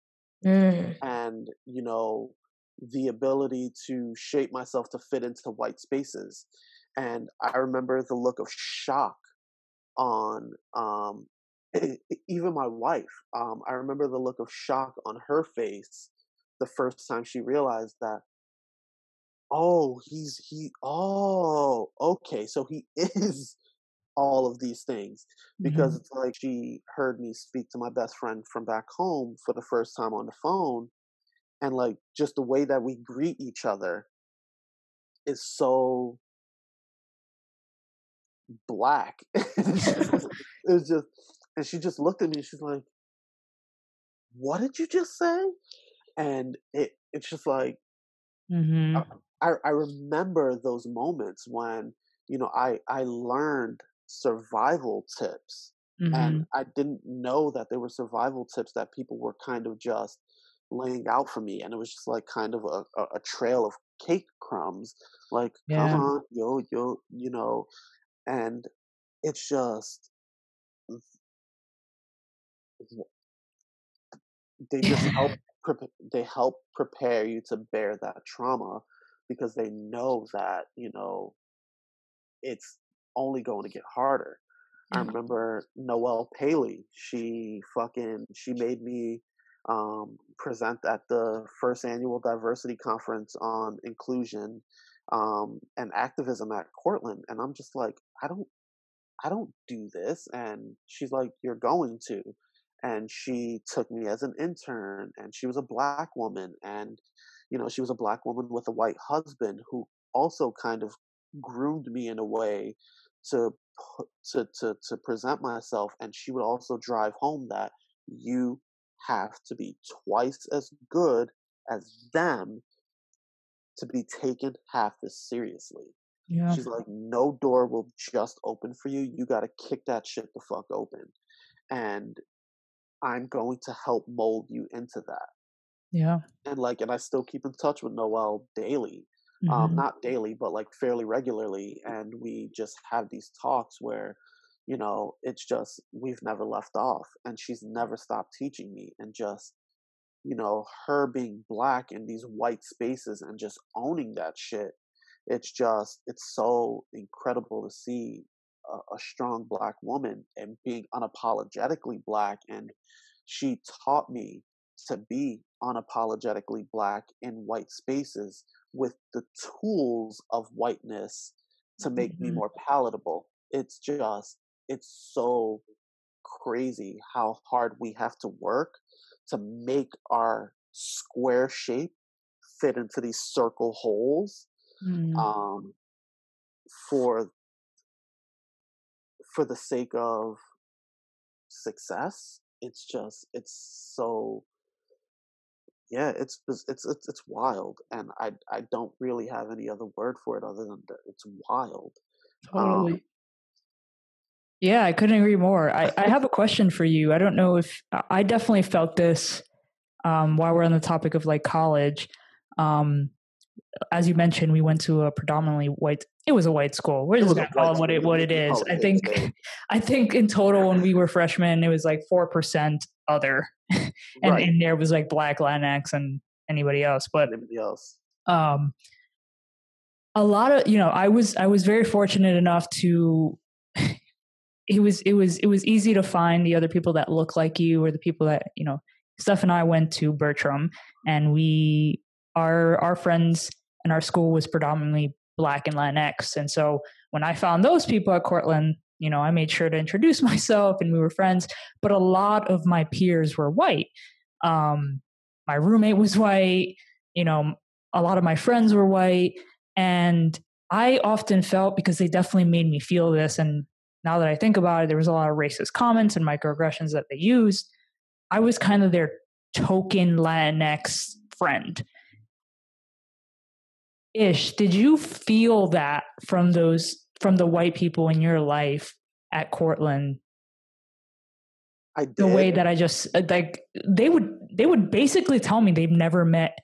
mm. and you know the ability to shape myself to fit into white spaces and i remember the look of shock on um, even my wife, um, I remember the look of shock on her face the first time she realized that. Oh, he's he. Oh, okay. So he is all of these things because mm-hmm. it's like she heard me speak to my best friend from back home for the first time on the phone, and like just the way that we greet each other is so black. it was just, and she just looked at me. She's like, "What did you just say?" And it it's just like, mm-hmm. I I remember those moments when you know I I learned survival tips, mm-hmm. and I didn't know that there were survival tips that people were kind of just laying out for me, and it was just like kind of a, a, trail of cake crumbs, like yeah. come on, yo, yo, you know, and it's just they just help they help prepare you to bear that trauma because they know that you know it's only going to get harder. I remember Noelle Paley. She fucking she made me um, present at the first annual diversity conference on inclusion um, and activism at Cortland, and I'm just like, I don't, I don't do this. And she's like, You're going to. And she took me as an intern, and she was a black woman, and you know, she was a black woman with a white husband who also kind of groomed me in a way to to to to present myself and she would also drive home that you have to be twice as good as them to be taken half as seriously. Yeah. She's like, no door will just open for you. You got to kick that shit the fuck open. And I'm going to help mold you into that. Yeah. And like, and I still keep in touch with Noelle daily. Um, Mm-hmm. Um, not daily, but like fairly regularly. And we just have these talks where, you know, it's just, we've never left off. And she's never stopped teaching me. And just, you know, her being black in these white spaces and just owning that shit. It's just, it's so incredible to see a, a strong black woman and being unapologetically black. And she taught me to be unapologetically black in white spaces with the tools of whiteness to make mm-hmm. me more palatable. It's just, it's so crazy how hard we have to work to make our square shape fit into these circle holes mm. um, for for the sake of success. It's just it's so yeah it's it's it's it's wild and i i don't really have any other word for it other than that it's wild. Totally. um, yeah i couldn't agree more I, I have a question for you i don't know if i definitely felt this um, while we're on the topic of like college um, as you mentioned, we went to a predominantly white. It was a white school. We're just gonna call it what it what it is. I think, I think in total when we were freshmen, it was like four percent other, and right. in there was like Black, Latinx, and anybody else. But anybody else. Um, a lot of you know, I was I was very fortunate enough to. It was it was it was easy to find the other people that look like you or the people that you know. Steph and I went to Bergtraum, and we our our friends and our school was predominantly black and Latinx. And so when I found those people at Cortland, you know, I made sure to introduce myself and we were friends. But a lot of my peers were white. Um, my roommate was white, you know, a lot of my friends were white. And I often felt because they definitely made me feel this. And now that I think about it, there was a lot of racist comments and microaggressions that they used. I was kind of their token Latinx friend. Ish did you feel that from those from the white people in your life at cortland? I did. the way that i just uh, like they would they would basically tell me they've never met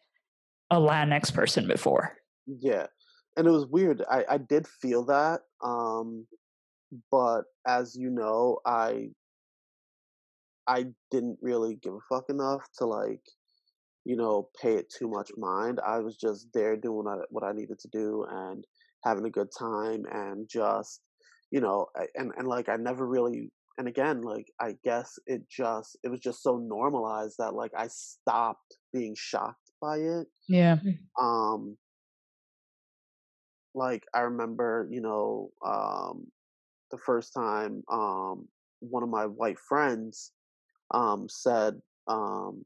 a latinx person before. Yeah. And it was weird. I i did feel that um but as you know i i didn't really give a fuck enough to like you know, pay it too much mind. I was just there doing what I needed to do and having a good time and just, you know, and, and like I never really, and again, like I guess it just, it was just so normalized that like I stopped being shocked by it. Yeah. Um, like I remember, you know, um, the first time, um, one of my white friends, um, said, um,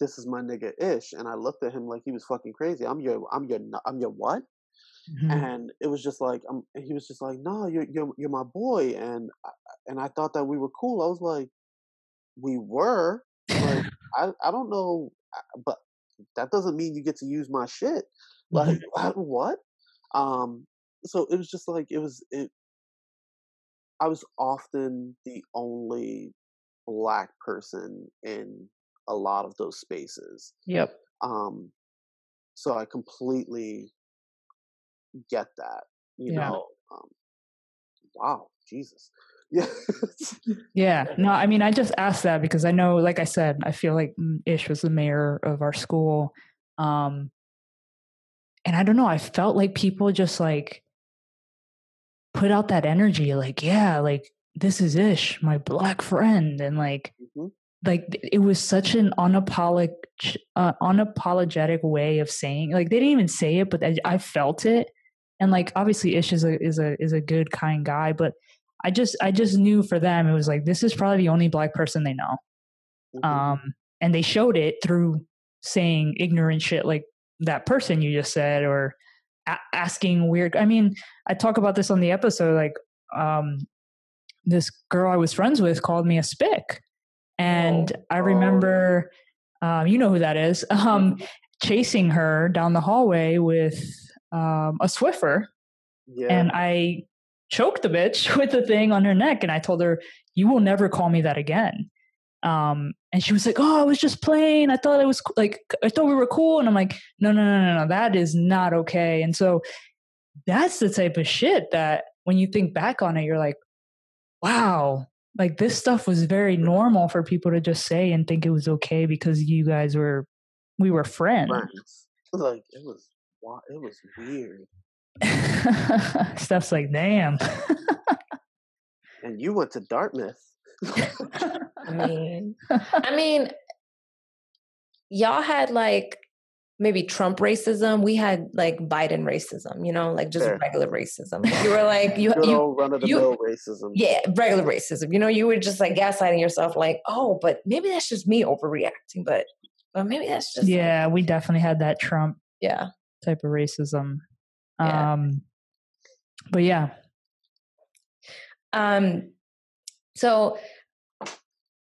this is my nigga Ish, and I looked at him like he was fucking crazy. I'm your, I'm your, I'm your what? Mm-hmm. And it was just like, um, he was just like, no, you're, you're, you're my boy, and and I thought that we were cool. I was like, we were, like, I, I don't know, uh, but that doesn't mean you get to use my shit. Like, mm-hmm. what? Um, so it was just like it was it. I was often the only black person in a lot of those spaces. Yep. Um, so I completely get that. You yeah. know, um, wow, Jesus. Yeah. yeah. No, I mean, I just asked that because I know, like I said, I feel like Ish was the mayor of our school. Um, and I don't know, I felt like people just like put out that energy, like, yeah, like this is Ish, my black friend. And like, mm-hmm like it was such an unapologetic, uh, unapologetic way of saying like they didn't even say it but I, I, felt it and like obviously ish is a is a is a good kind guy but i just i just knew for them it was like this is probably the only black person they know mm-hmm. um and they showed it through saying ignorant shit like that person you just said or a- asking weird i mean i talk about this on the episode like um this girl i was friends with called me a spick and oh, I remember, oh. um, you know who that is, um, mm-hmm. chasing her down the hallway with um, a Swiffer. Yeah. And I choked the bitch with the thing on her neck. And I told her, You will never call me that again. Um, and she was like, Oh, I was just playing. I thought it was like, I thought we were cool. And I'm like, No, no, no, no, no. That is not okay. And so that's the type of shit that when you think back on it, you're like, Wow, like this stuff was very normal for people to just say and think it was okay because you guys were we were friends. friends. Like it was it was weird. Stuff's like damn. and you went to Dartmouth. I mean, I mean, y'all had like maybe Trump racism. We had like Biden racism, you know, like just Fair. regular racism. You were like, you, you, run of the mill racism. Yeah, regular racism. You know, you were just like gaslighting yourself, like, oh, but maybe that's just me overreacting, but, but maybe that's just. Yeah, like, we definitely had that Trump. Yeah. Type of racism. Yeah. Um, but yeah. Um, so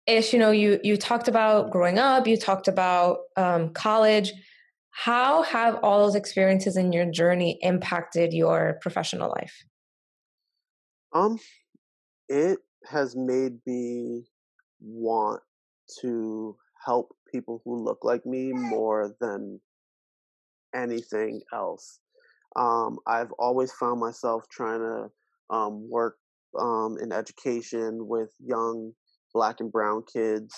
ish you know you you talked about growing up you talked about um, college how have all those experiences in your journey impacted your professional life? Um, it has made me want to help people who look like me more than anything else. Um, I've always found myself trying to um, work um, in education with young black and brown kids,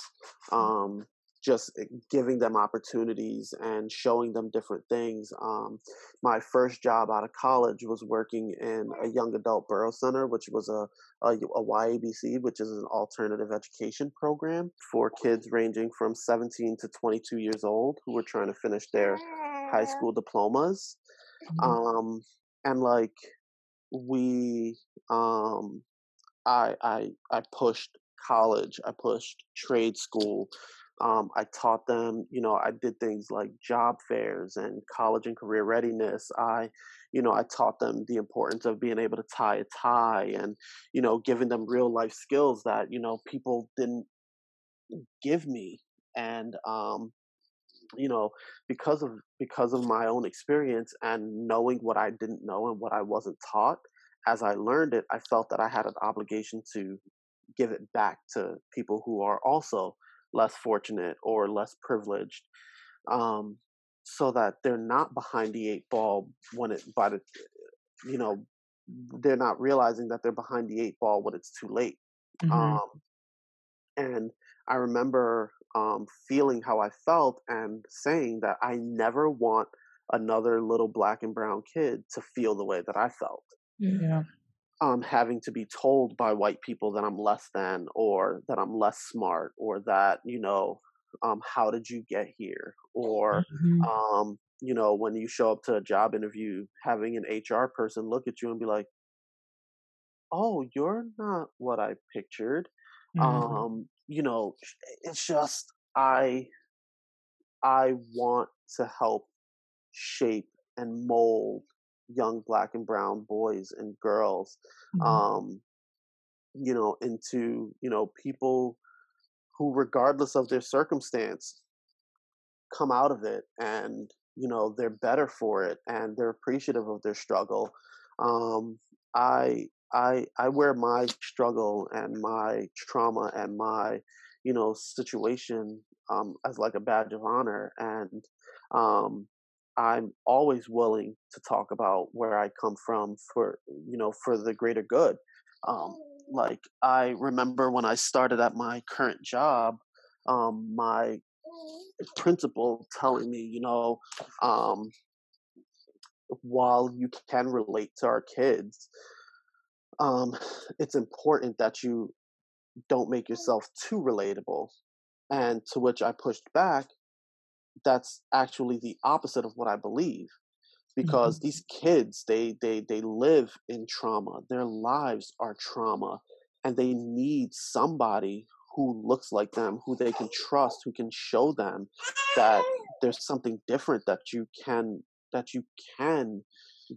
um, just eh, giving them opportunities and showing them different things. Um, my first job out of college was working in a young adult borough center, which was a, a, a YABC, which is an alternative education program for kids ranging from 17 to 22 years old who were trying to finish their high school diplomas. Mm-hmm. Um, and like we, um, I, I, I pushed college, I pushed trade school, um, I taught them, you know, I did things like job fairs and college and career readiness. I, you know, I taught them the importance of being able to tie a tie and, you know, giving them real life skills that, you know, people didn't give me. And, um, you know, because of because of my own experience and knowing what I didn't know and what I wasn't taught, as I learned it, I felt that I had an obligation to give it back to people who are also less fortunate or less privileged um, so that they're not behind the eight ball when it by the you know they're not realizing that they're behind the eight ball when it's too late mm-hmm. um, and i remember um, feeling how i felt and saying that i never want another little black and brown kid to feel the way that i felt yeah um, having to be told by white people that I'm less than, or that I'm less smart, or that you know, um, how did you get here, or mm-hmm. um, you know, when you show up to a job interview, having an HR person look at you and be like, "Oh, you're not what I pictured." Mm-hmm. Um, you know, it's just I I want to help shape and mold young black and brown boys and girls mm-hmm. um you know into you know people who regardless of their circumstance come out of it and you know they're better for it and they're appreciative of their struggle um i i i wear my struggle and my trauma and my you know situation um as like a badge of honor and um i'm always willing to talk about where i come from for you know for the greater good. Um like i remember when i started at my current job um my principal telling me, you know, um, while you can relate to our kids, um, it's important that you don't make yourself too relatable. And to which I pushed back, that's actually the opposite of what I believe. Because mm-hmm. these kids, they they they live in trauma. Their lives are trauma, and they need somebody who looks like them, who they can trust, who can show them that there's something different that you can that you can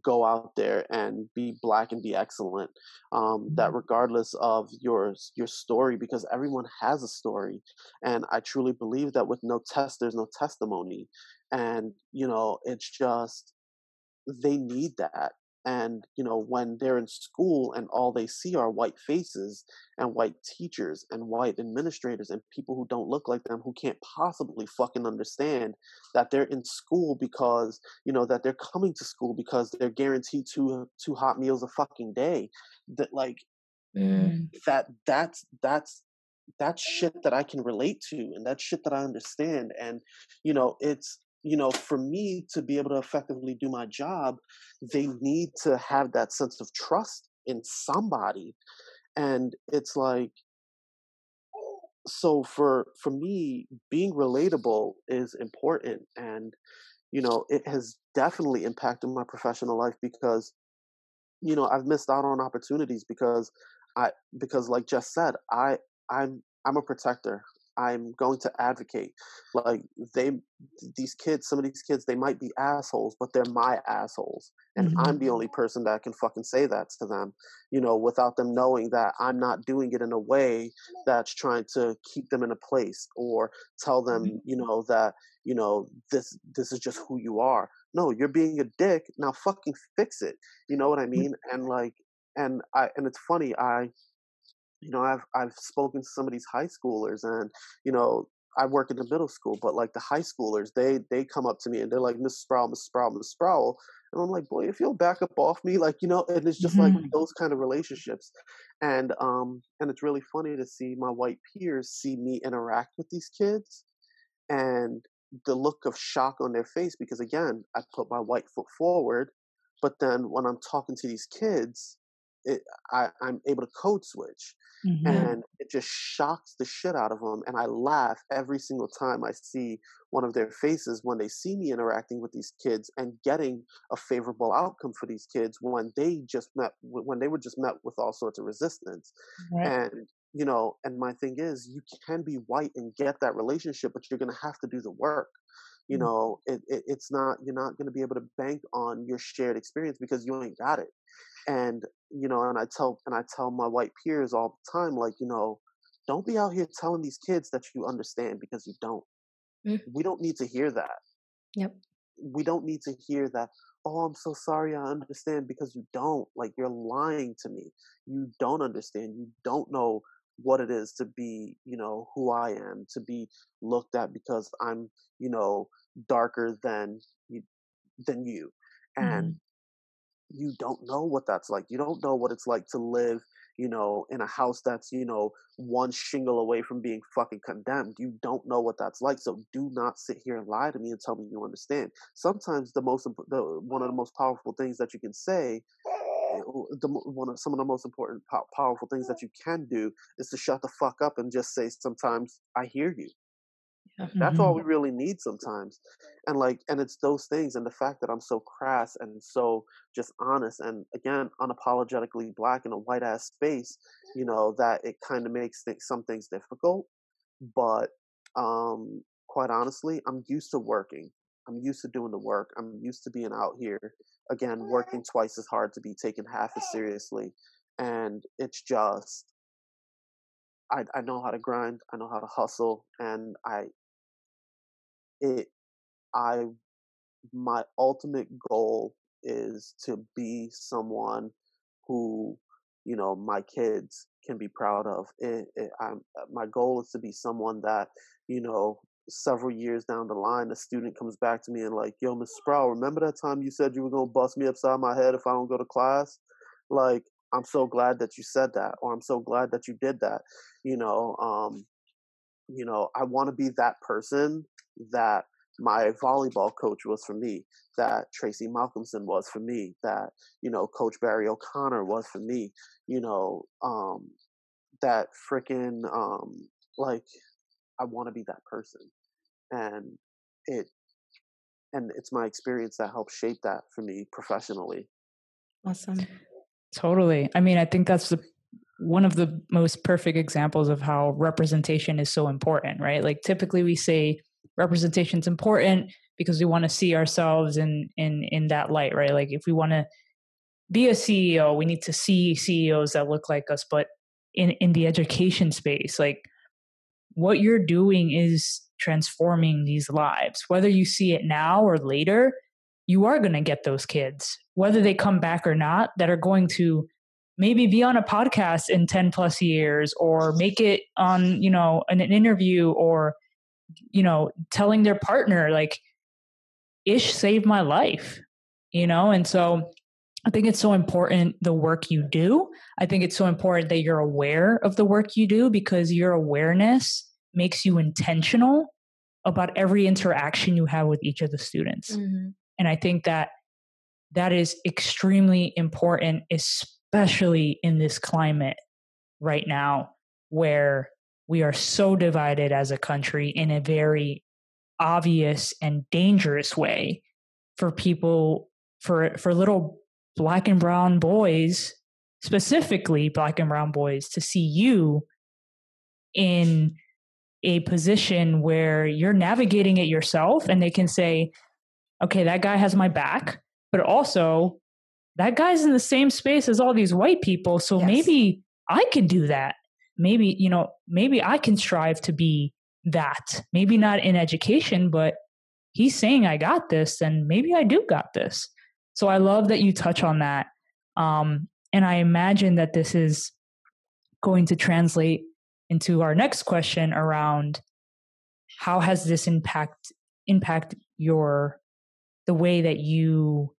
go out there and be black and be excellent um, that mm-hmm. regardless of your your story because everyone has a story and i truly believe that with no test there's no testimony and you know it's just they need that and you know when they're in school and all they see are white faces and white teachers and white administrators and people who don't look like them who can't possibly fucking understand that they're in school because you know that they're coming to school because they're guaranteed two two hot meals a fucking day that like mm. that that's that's that's shit that I can relate to and that's shit that I understand and you know it's you know, for me to be able to effectively do my job, they need to have that sense of trust in somebody. And it's like, so for for me being relatable is important and you know it has definitely impacted my professional life because you know i've missed out on opportunities because i because like just said i i'm i'm a protector I'm going to advocate. Like they, these kids, some of these kids, they might be assholes, but they're my assholes, and mm-hmm. I'm the only person that can fucking say that to them, you know, without them knowing that I'm not doing it in a way that's trying to keep them in a place or tell them, mm-hmm. you know, that you know this this is just who you are. No, you're being a dick. Now fucking fix it. You know what I mm-hmm. mean? And like, and I and it's funny. I you know, I've I've spoken to some of these high schoolers, and you know, I work in the middle school, but like the high schoolers, they they come up to me and they're like, "Miss Sproul, Miss Sproul, Miss Sproul," and I'm like, "Boy, if you'll back up off me, like you know," and it's just mm-hmm. like those kind of relationships, and um, and it's really funny to see my white peers see me interact with these kids, and the look of shock on their face because again, I put my white foot forward, but then when I'm talking to these kids, it, I, I'm able to code switch. Mm-hmm. And it just shocks the shit out of them. And I laugh every single time I see one of their faces when they see me interacting with these kids and getting a favorable outcome for these kids when they just met, when they were just met with all sorts of resistance. Right. And, you know, and my thing is, you can be white and get that relationship, but you're going to have to do the work you mm-hmm. know it, it, it's not you're not going to be able to bank on your shared experience because you ain't got it and you know and i tell and i tell my white peers all the time like you know don't be out here telling these kids that you understand because you don't. Mm. we don't need to hear that. Yep. We don't need to hear that oh i'm so sorry i understand because you don't like you're lying to me. You don't understand. You don't know what it is to be you know who i am to be looked at because i'm you know darker than you than you. And mm you don't know what that's like. You don't know what it's like to live, you know, in a house that's, you know, one shingle away from being fucking condemned. You don't know what that's like. So do not sit here and lie to me and tell me you understand. Sometimes the most, the, one of the most powerful things that you can say eh, the one of some of the most important powerful things that you can do is to shut the fuck up and just say sometimes I hear you. Mm-hmm. That's all we really need sometimes. And like, and it's those things and the fact that I'm so crass and so just honest and again, unapologetically black in a white ass space, you know, that it kind of makes th- some things difficult. But, um, quite honestly, I'm used to working. I'm used to doing the work. I'm used to being out here again, working twice as hard to be taken half as seriously. And it's just, I, I know how to grind. I know how to hustle, and I, it, I, my ultimate goal is to be someone who, you know, my kids can be proud of. It, it, I'm, my goal is to be someone that, you know, several years down the line, a student comes back to me and like, "Yo, Miss Sproul, remember that time you said you were gonna bust me upside my head if I don't go to class?" Like, I'm so glad that you said that, or I'm so glad that you did that. You know, um, you know, I want to be that person that my volleyball coach was for me, that Tracy Malcolmson was for me, that you know, Coach Barry O'Connor was for me. You know, um, that freaking um, like I want to be that person, and it and it's my experience that helps shape that for me professionally. Awesome. Totally. I mean, I think that's the one of the most perfect examples of how representation is so important, right? Like typically we say representation is important because we want to see ourselves in in in that light, right? Like if we want to be a CEO, we need to see CEOs that look like us, but in in the education space, like what you're doing is transforming these lives. Whether you see it now or later, you are going to get those kids, whether they come back or not, that are going to maybe be on a podcast in 10 plus years or make it on, you know, an, an interview or, you know, telling their partner, like, Ish saved my life, you know? And so I think it's so important the work you do. I think it's so important that you're aware of the work you do because your awareness makes you intentional about every interaction you have with each of the students. Mm-hmm. And I think that that is extremely important, especially in this climate right now where we are so divided as a country in a very obvious and dangerous way for people for for little black and brown boys, specifically black and brown boys, to see you in a position where you're navigating it yourself and they can say, okay, that guy has my back, but also that guy's in the same space as all these white people. So yes. maybe I can do that. Maybe, you know, maybe I can strive to be that. Maybe not in education, but he's saying I got this, and maybe I do got this. So I love that you touch on that. Um, and I imagine that this is going to translate into our next question around how has this impact impact your the way that you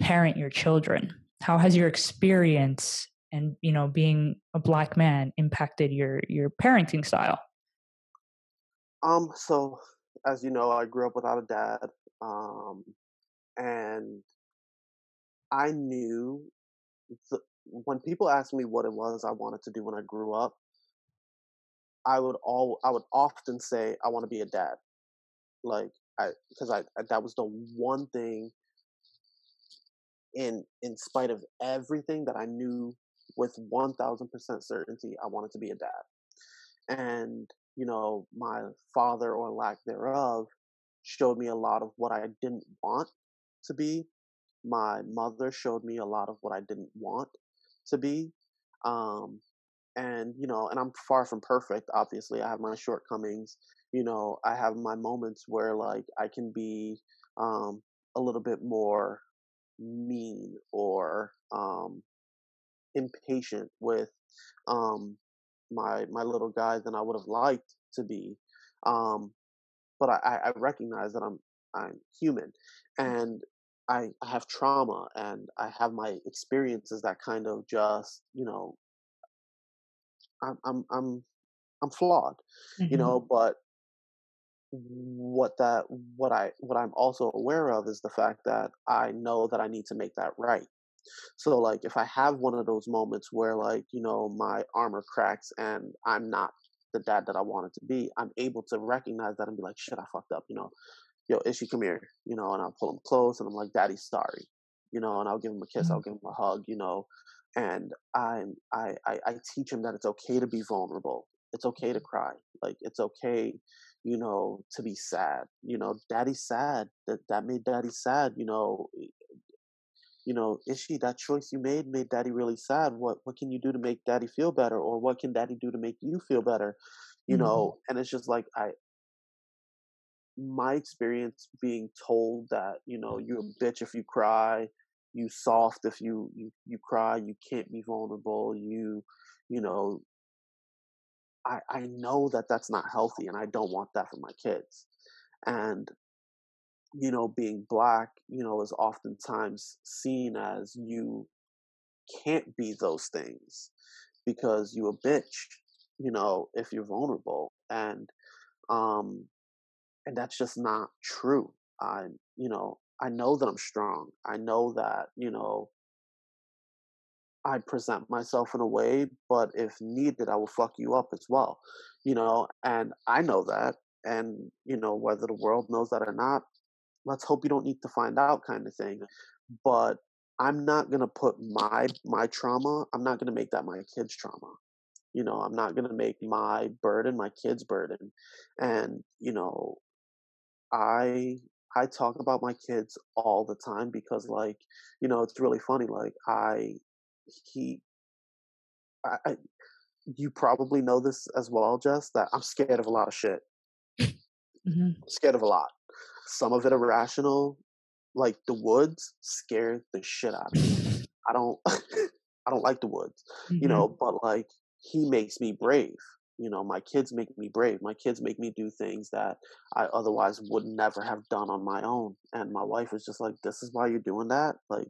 parent your children how has your experience and you know being a black man impacted your your parenting style um so as you know i grew up without a dad um and I knew when people asked me what it was I wanted to do when I grew up, I would all I would often say I want to be a dad, like I because I that was the one thing. In in spite of everything that I knew with one thousand percent certainty, I wanted to be a dad, and you know my father or lack thereof showed me a lot of what I didn't want to be my mother showed me a lot of what I didn't want to be. Um, and, you know, and I'm far from perfect, obviously. I have my shortcomings. You know, I have my moments where, like, I can be um, a little bit more mean or um, impatient with um, my my little guy than I would have liked to be. Um, but I, I recognize that I'm I'm human, and I, I have trauma and I have my experiences that kind of just, you know, I'm I'm I'm I'm flawed, mm-hmm. you know, but what that what I what I'm also aware of is the fact that I know that I need to make that right. So like if I have one of those moments where like, you know, my armor cracks and I'm not the dad that I wanted to be, I'm able to recognize that and be like, shit, I fucked up, you know yo, Ishi, come here, you know, and I'll pull him close and I'm like, Daddy's sorry, you know, and I'll give him a kiss, mm-hmm. I'll give him a hug, you know, and I'm, I, I, I teach him that it's okay to be vulnerable. it's okay to cry like it's okay you know to be sad you know daddy's sad that that made daddy sad you know you know ishi that choice you made made daddy really sad? What what can you do to make daddy feel better? Or what can daddy do to make you feel better? You mm-hmm. know and it's just like i my experience being told that you know you're a bitch if you cry you soft if you you, you cry you can't be vulnerable you you know i i know that that's not healthy and i don't want that for my kids. And you know being black you know is oftentimes seen as you can't be those things because you a bitch you know if you're vulnerable and um and that's just not true i you know I know that I'm strong. I know that, you know, I present myself in a way, but if needed, I will fuck you up as well, you know, and I know that. And, you know, whether the world knows that or not, let's hope you don't need to find out kind of thing. But I'm not going to put my, my trauma, I'm not going to make that my kid's trauma. You know, I'm not going to make my burden my kid's burden. And, you know, I I talk about my kids all the time because, like, you know, it's really funny. Like, I, he, I, I you probably know this as well, Jess, that I'm scared of a lot of shit. Mm-hmm. Scared of a lot. Some of it irrational, like the woods scared the shit out of me. I don't, I don't like the woods, mm-hmm. you know, but like he makes me brave you know my kids make me brave my kids make me do things that i otherwise would never have done on my own and my wife is just like this is why you're doing that like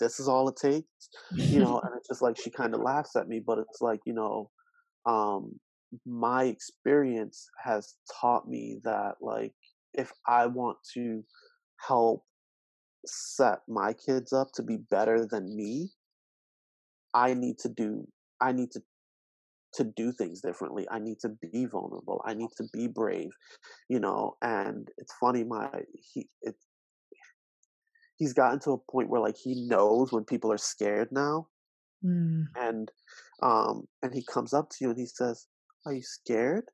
this is all it takes you know and it's just like she kind of laughs at me but it's like you know um my experience has taught me that like if i want to help set my kids up to be better than me i need to do i need to to do things differently. I need to be vulnerable. I need to be brave, you know. And it's funny, my he it he's gotten to a point where like he knows when people are scared now, mm. and um and he comes up to you and he says, "Are you scared?"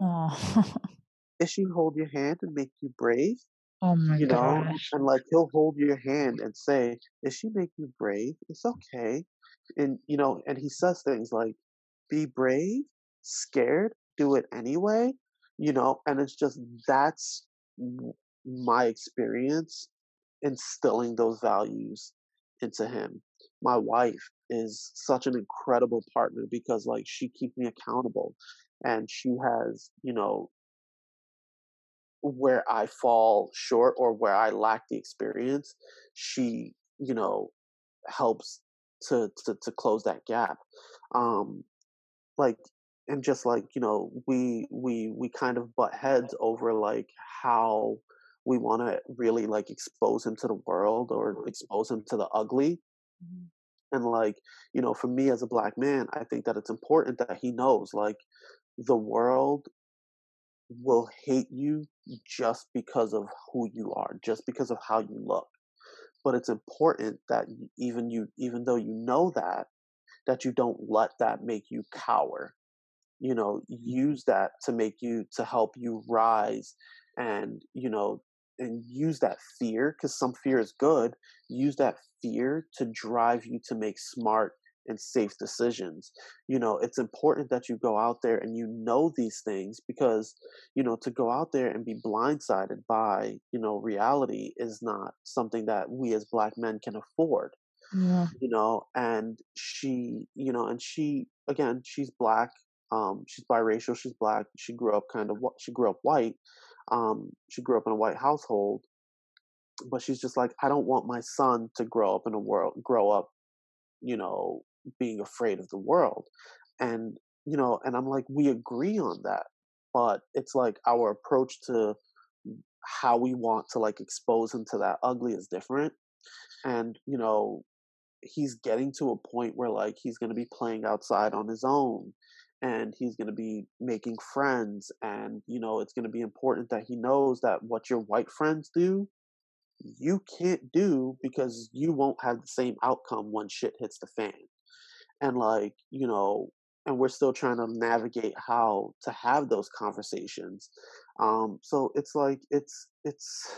Oh. Ishi hold your hand and make you brave? Oh my you know, gosh. and like he'll hold your hand and say, "Ishi make you brave? It's okay." And you know, and he says things like, be brave, scared, do it anyway, you know, and it's just that's my experience instilling those values into him. My wife is such an incredible partner because like she keeps me accountable and she has, you know, where I fall short or where I lack the experience, she, you know, helps to to, to close that gap. Um, like and just like you know we we we kind of butt heads over like how we want to really like expose him to the world or expose him to the ugly mm-hmm. and like you know for me as a black man i think that it's important that he knows like the world will hate you just because of who you are just because of how you look. But it's important that even you even though you know that that you don't let that make you cower. You know mm-hmm. use that to make you to help you rise and you know and use that fear because some fear is good. Use that fear to drive you to make smart and safe decisions you know it's important that you go out there and you know these things because you know to go out there and be blindsided by you know reality is not something that we as black men can afford yeah. you know and she you know and she again she's black um she's biracial she's black she grew up kind of she grew up white um she grew up in a white household but she's just like i don't want my son to grow up in a world grow up you know being afraid of the world and you know and i'm like we agree on that but it's like our approach to how we want to like expose him to that ugly is different and you know he's getting to a point where like he's going to be playing outside on his own and he's going to be making friends and you know it's going to be important that he knows that what your white friends do you can't do because you won't have the same outcome when shit hits the fan and like you know and we're still trying to navigate how to have those conversations um so it's like it's it's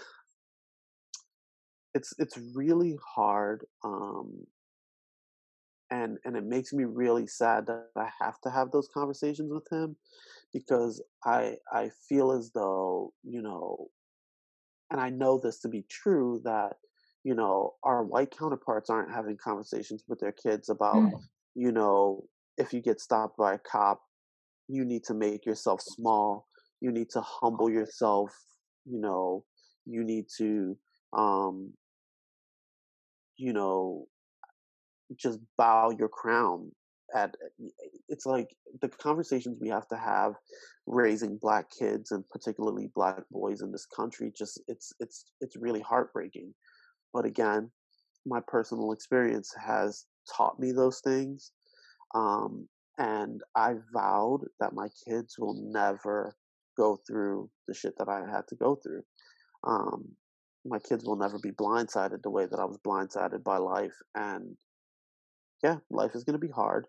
it's it's really hard um and and it makes me really sad that I have to have those conversations with him because I I feel as though you know and I know this to be true that you know our white counterparts aren't having conversations with their kids about mm. You know if you get stopped by a cop you need to make yourself small you need to humble yourself you know you need to um you know just bow your crown at it's like the conversations we have to have raising black kids and particularly black boys in this country just it's it's it's really heartbreaking. But again my personal experience has taught me those things um, and i vowed that my kids will never go through the shit that i had to go through um, my kids will never be blindsided the way that i was blindsided by life and yeah, life is going to be hard.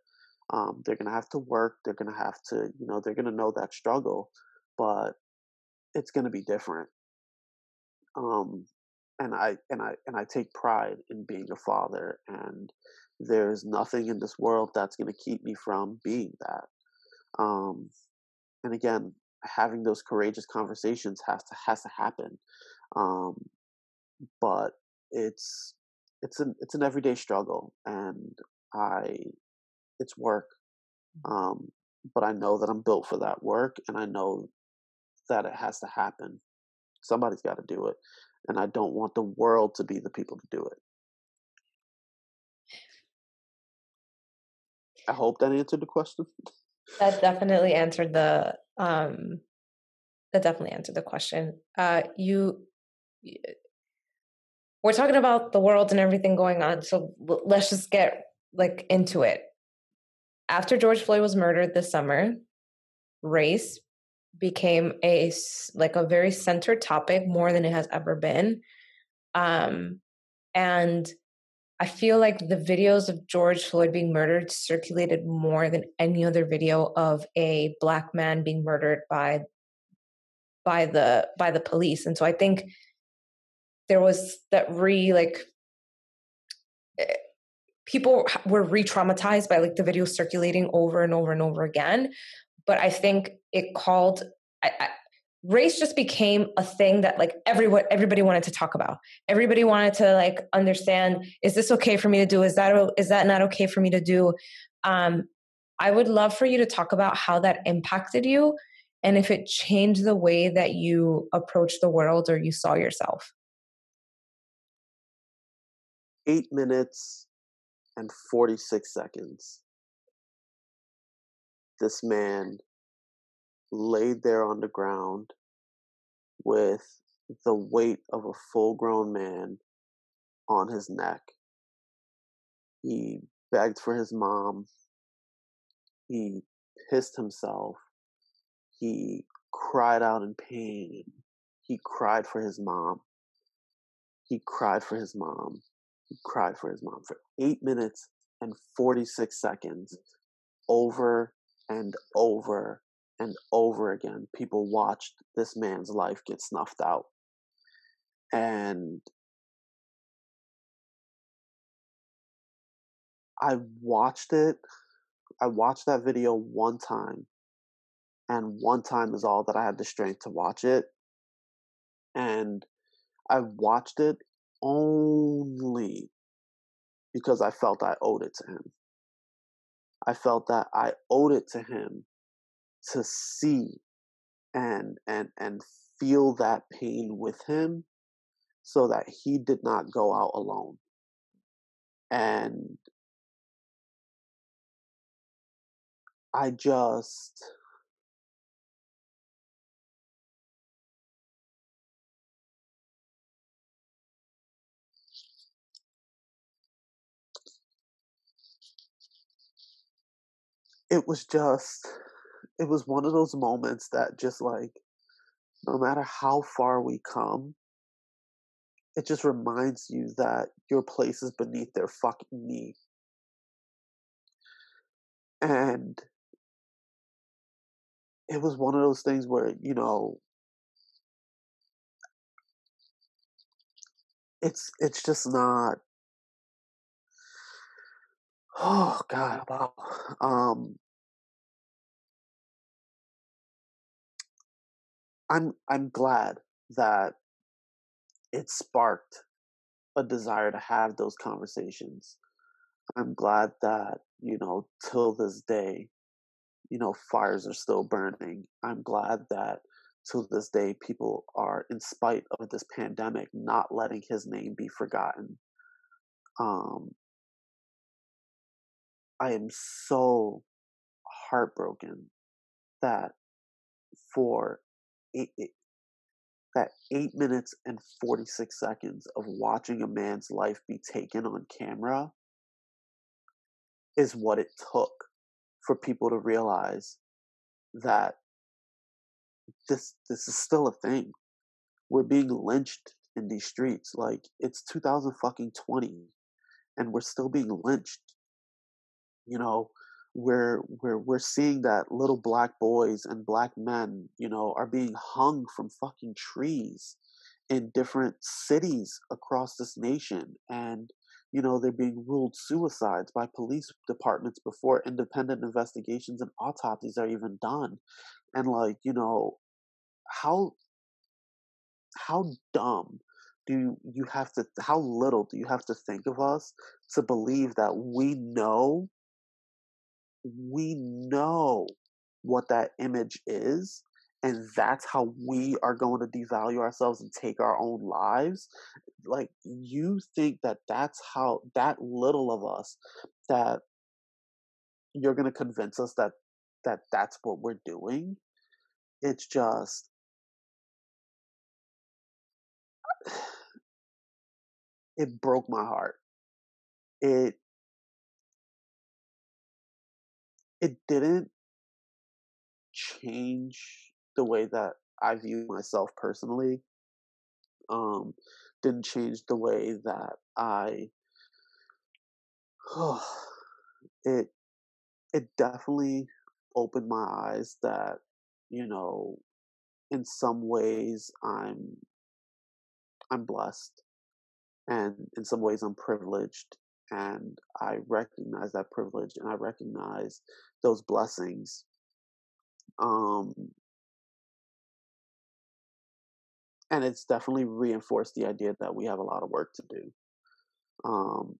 Um, they're going to have to work. They're going to have to, you know, they're going to know that struggle, but it's going to be different. Um, and I and I and I take pride in being a father, and there's nothing in this world that's going to keep me from being that. Um, and again, having those courageous conversations has to has to happen. Um, but it's it's an it's an everyday struggle, and I it's work. Um, but I know that I'm built for that work and I know that it has to happen. Somebody's got to do it. And I don't want the world to be the people to do it. I hope that answered the question. That definitely answered the um that definitely answered the question. Uh you we're talking about the world and everything going on. So let's just get like into it. After George Floyd was murdered this summer, race became a like a very centered topic more than it has ever been. Um, and I feel like the videos of George Floyd being murdered circulated more than any other video of a black man being murdered by by the by the police. And so I think there was that re like eh, people were re-traumatized by like the video circulating over and over and over again but i think it called I, I, race just became a thing that like everyone everybody wanted to talk about. Everybody wanted to like understand is this okay for me to do? Is that is that not okay for me to do? Um i would love for you to talk about how that impacted you and if it changed the way that you approach the world or you saw yourself. Eight minutes and 46 seconds, this man laid there on the ground with the weight of a full grown man on his neck. He begged for his mom. He pissed himself. He cried out in pain. He cried for his mom. He cried for his mom. He cried for his mom for eight minutes and 46 seconds over and over and over again. People watched this man's life get snuffed out. And I watched it. I watched that video one time. And one time is all that I had the strength to watch it. And I watched it only because I felt I owed it to him. I felt that I owed it to him to see and and and feel that pain with him so that he did not go out alone. And I just it was just it was one of those moments that just like no matter how far we come it just reminds you that your place is beneath their fucking knee. And it was one of those things where you know it's it's just not oh god wow. Um i'm i'm glad that it sparked a desire to have those conversations. I'm glad that you know till this day you know fires are still burning. I'm glad that to this day people are in spite of this pandemic not letting his name be forgotten. Um i am so heartbroken that for eight, eight, that eight minutes and 46 seconds of watching a man's life be taken on camera is what it took for people to realize that this this is still a thing. We're being lynched in these streets. Like it's 2000 fucking 20 and we're still being lynched. You know, we're we're we're seeing that little black boys and black men, you know, are being hung from fucking trees in different cities across this nation and you know they're being ruled suicides by police departments before independent investigations and autopsies are even done. And like you know how how dumb do you have to how little do you have to think of us to believe that we know we know what that image is and that's how we are going to devalue ourselves and take our own lives like you think that that's how that little of us that you're going to convince us that that that's what we're doing it's just it broke my heart. It it didn't change the way that I view myself personally. Um, didn't change the way that I. Oh, it it definitely opened my eyes that you know, in some ways I'm I'm blessed, and in some ways I'm privileged, and I recognize that privilege and I recognize those blessings. Um, and it's definitely reinforced the idea that we have a lot of work to do. Um,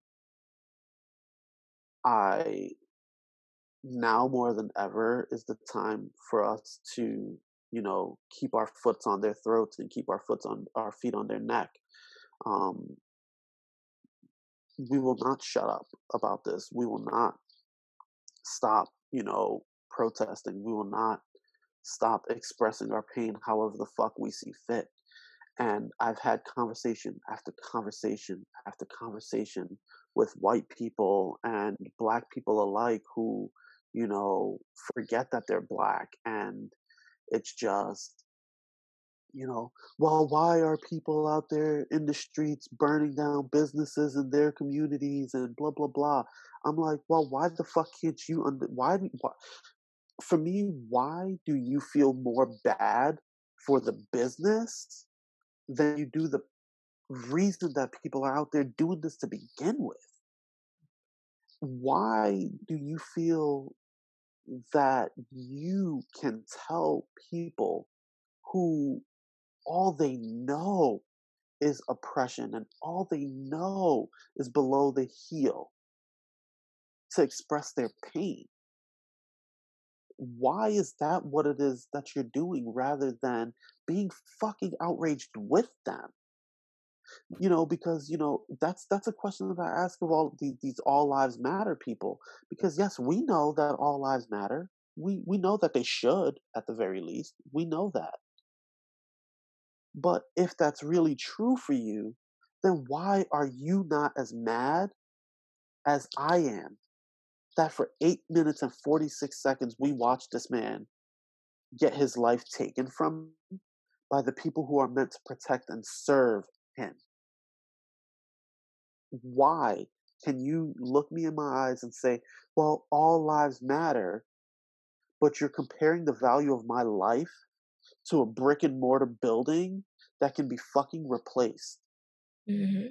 I now more than ever is the time for us to, you know, keep our foots on their throats and keep our foots on our feet on their neck. Um, we will not shut up about this. We will not stop, you know, protesting. We will not stop expressing our pain however the fuck we see fit. And I've had conversation after conversation after conversation with white people and black people alike who, you know, forget that they're black. And it's just, you know, well, why are people out there in the streets burning down businesses in their communities and blah, blah, blah? I'm like, well, why the fuck can't you, under, why, why, for me, why do you feel more bad for the business than you do the reason that people are out there doing this to begin with. Why do you feel that you can tell people who all they know is oppression and all they know is below the heel to express their pain? why is that what it is that you're doing rather than being fucking outraged with them? You know because you know that's that's a question that i ask of all these, these all lives matter people because yes we know that all lives matter. We we know that they should at the very least. We know that but if that's really true for you then why are you not as mad as i am that for eight minutes and 46 seconds, we watched this man get his life taken from by the people who are meant to protect and serve him. Why can you look me in my eyes and say, well, all lives matter, but you're comparing the value of my life to a brick and mortar building that can be fucking replaced. Mm-hmm.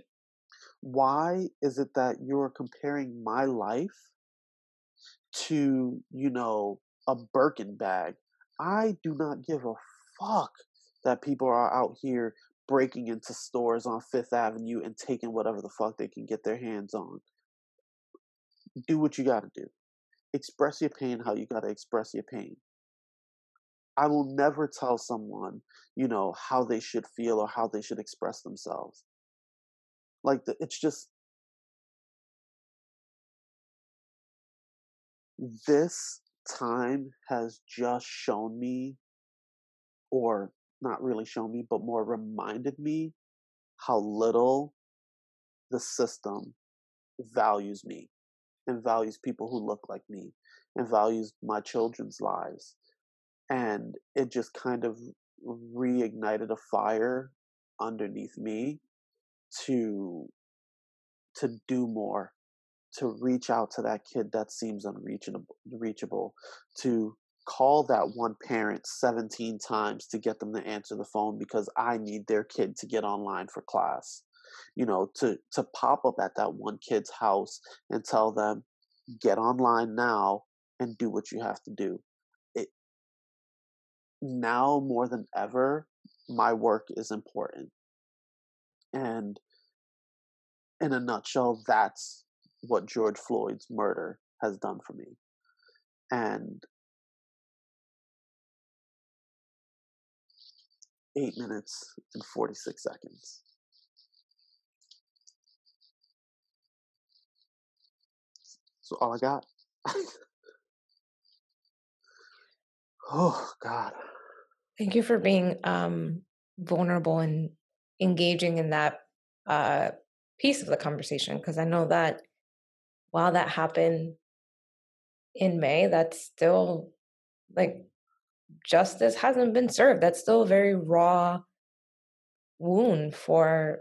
Why is it that you're comparing my life to, you know, a Birkin bag? I do not give a fuck that people are out here breaking into stores on Fifth Avenue and taking whatever the fuck they can get their hands on. Do what you gotta do. Express your pain how you gotta express your pain. I will never tell someone, you know, how they should feel or how they should express themselves. Like, the, it's just. This time has just shown me, or not really shown me, but more reminded me how little the system values me and values people who look like me and values my children's lives. And it just kind of reignited a fire underneath me to to do more to reach out to that kid that seems unreachable reachable to call that one parent 17 times to get them to answer the phone because I need their kid to get online for class. You know, to to pop up at that one kid's house and tell them get online now and do what you have to do. Now more than ever my work is important. And in a nutshell that's what George Floyd's murder has done for me. And eight minutes and 46 seconds. So all I got. oh God. Thank you for being um, vulnerable and engaging in that uh, piece of the conversation because I know that while that happened in May, that's still like justice hasn't been served. That's still a very raw wound for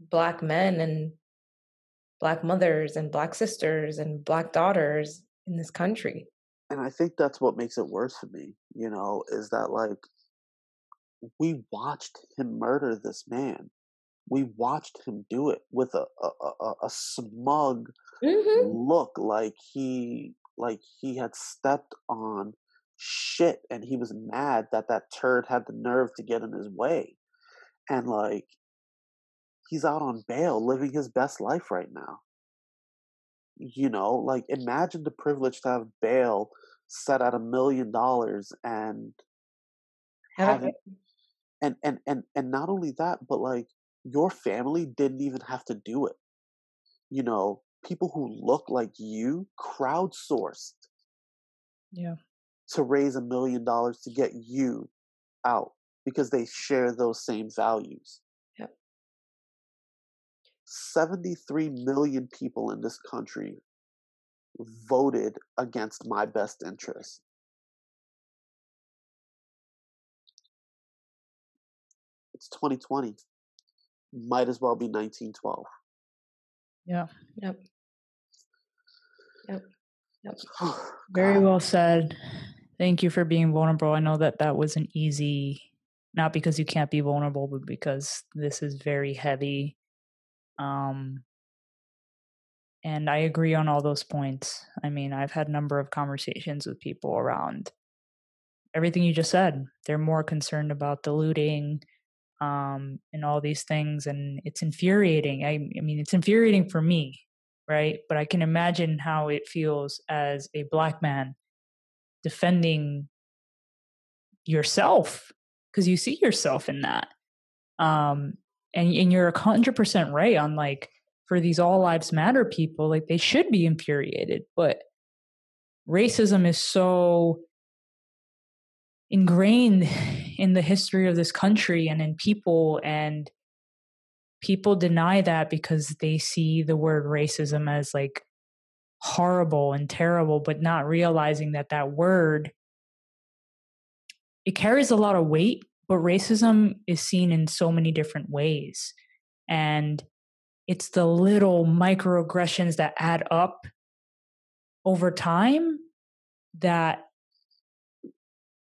Black men and Black mothers and Black sisters and Black daughters in this country. And I think that's what makes it worse for me, you know, is that like we watched him murder this man. We watched him do it with a a, a, a smug mm-hmm. look, like he like he had stepped on shit and he was mad that that turd had the nerve to get in his way and like he's out on bail living his best life right now you know like imagine the privilege to have bail set at a million dollars and having and and and and not only that but like your family didn't even have to do it you know people who look like you crowdsourced yeah to raise a million dollars to get you out because they share those same values. Yep. 73 million people in this country voted against my best interest. It's 2020. Might as well be 1912. Yeah. Yep. Yep. Yep. Very well said. Thank you for being vulnerable. I know that that wasn't easy, not because you can't be vulnerable, but because this is very heavy. Um, and I agree on all those points. I mean, I've had a number of conversations with people around everything you just said. They're more concerned about the looting um, and all these things, and it's infuriating. I, I mean, it's infuriating for me, right? But I can imagine how it feels as a black man defending yourself because you see yourself in that um and and you're a hundred percent right on like for these all lives matter people like they should be infuriated but racism is so ingrained in the history of this country and in people and people deny that because they see the word racism as like horrible and terrible, but not realizing that that word it carries a lot of weight, but racism is seen in so many different ways. And it's the little microaggressions that add up over time that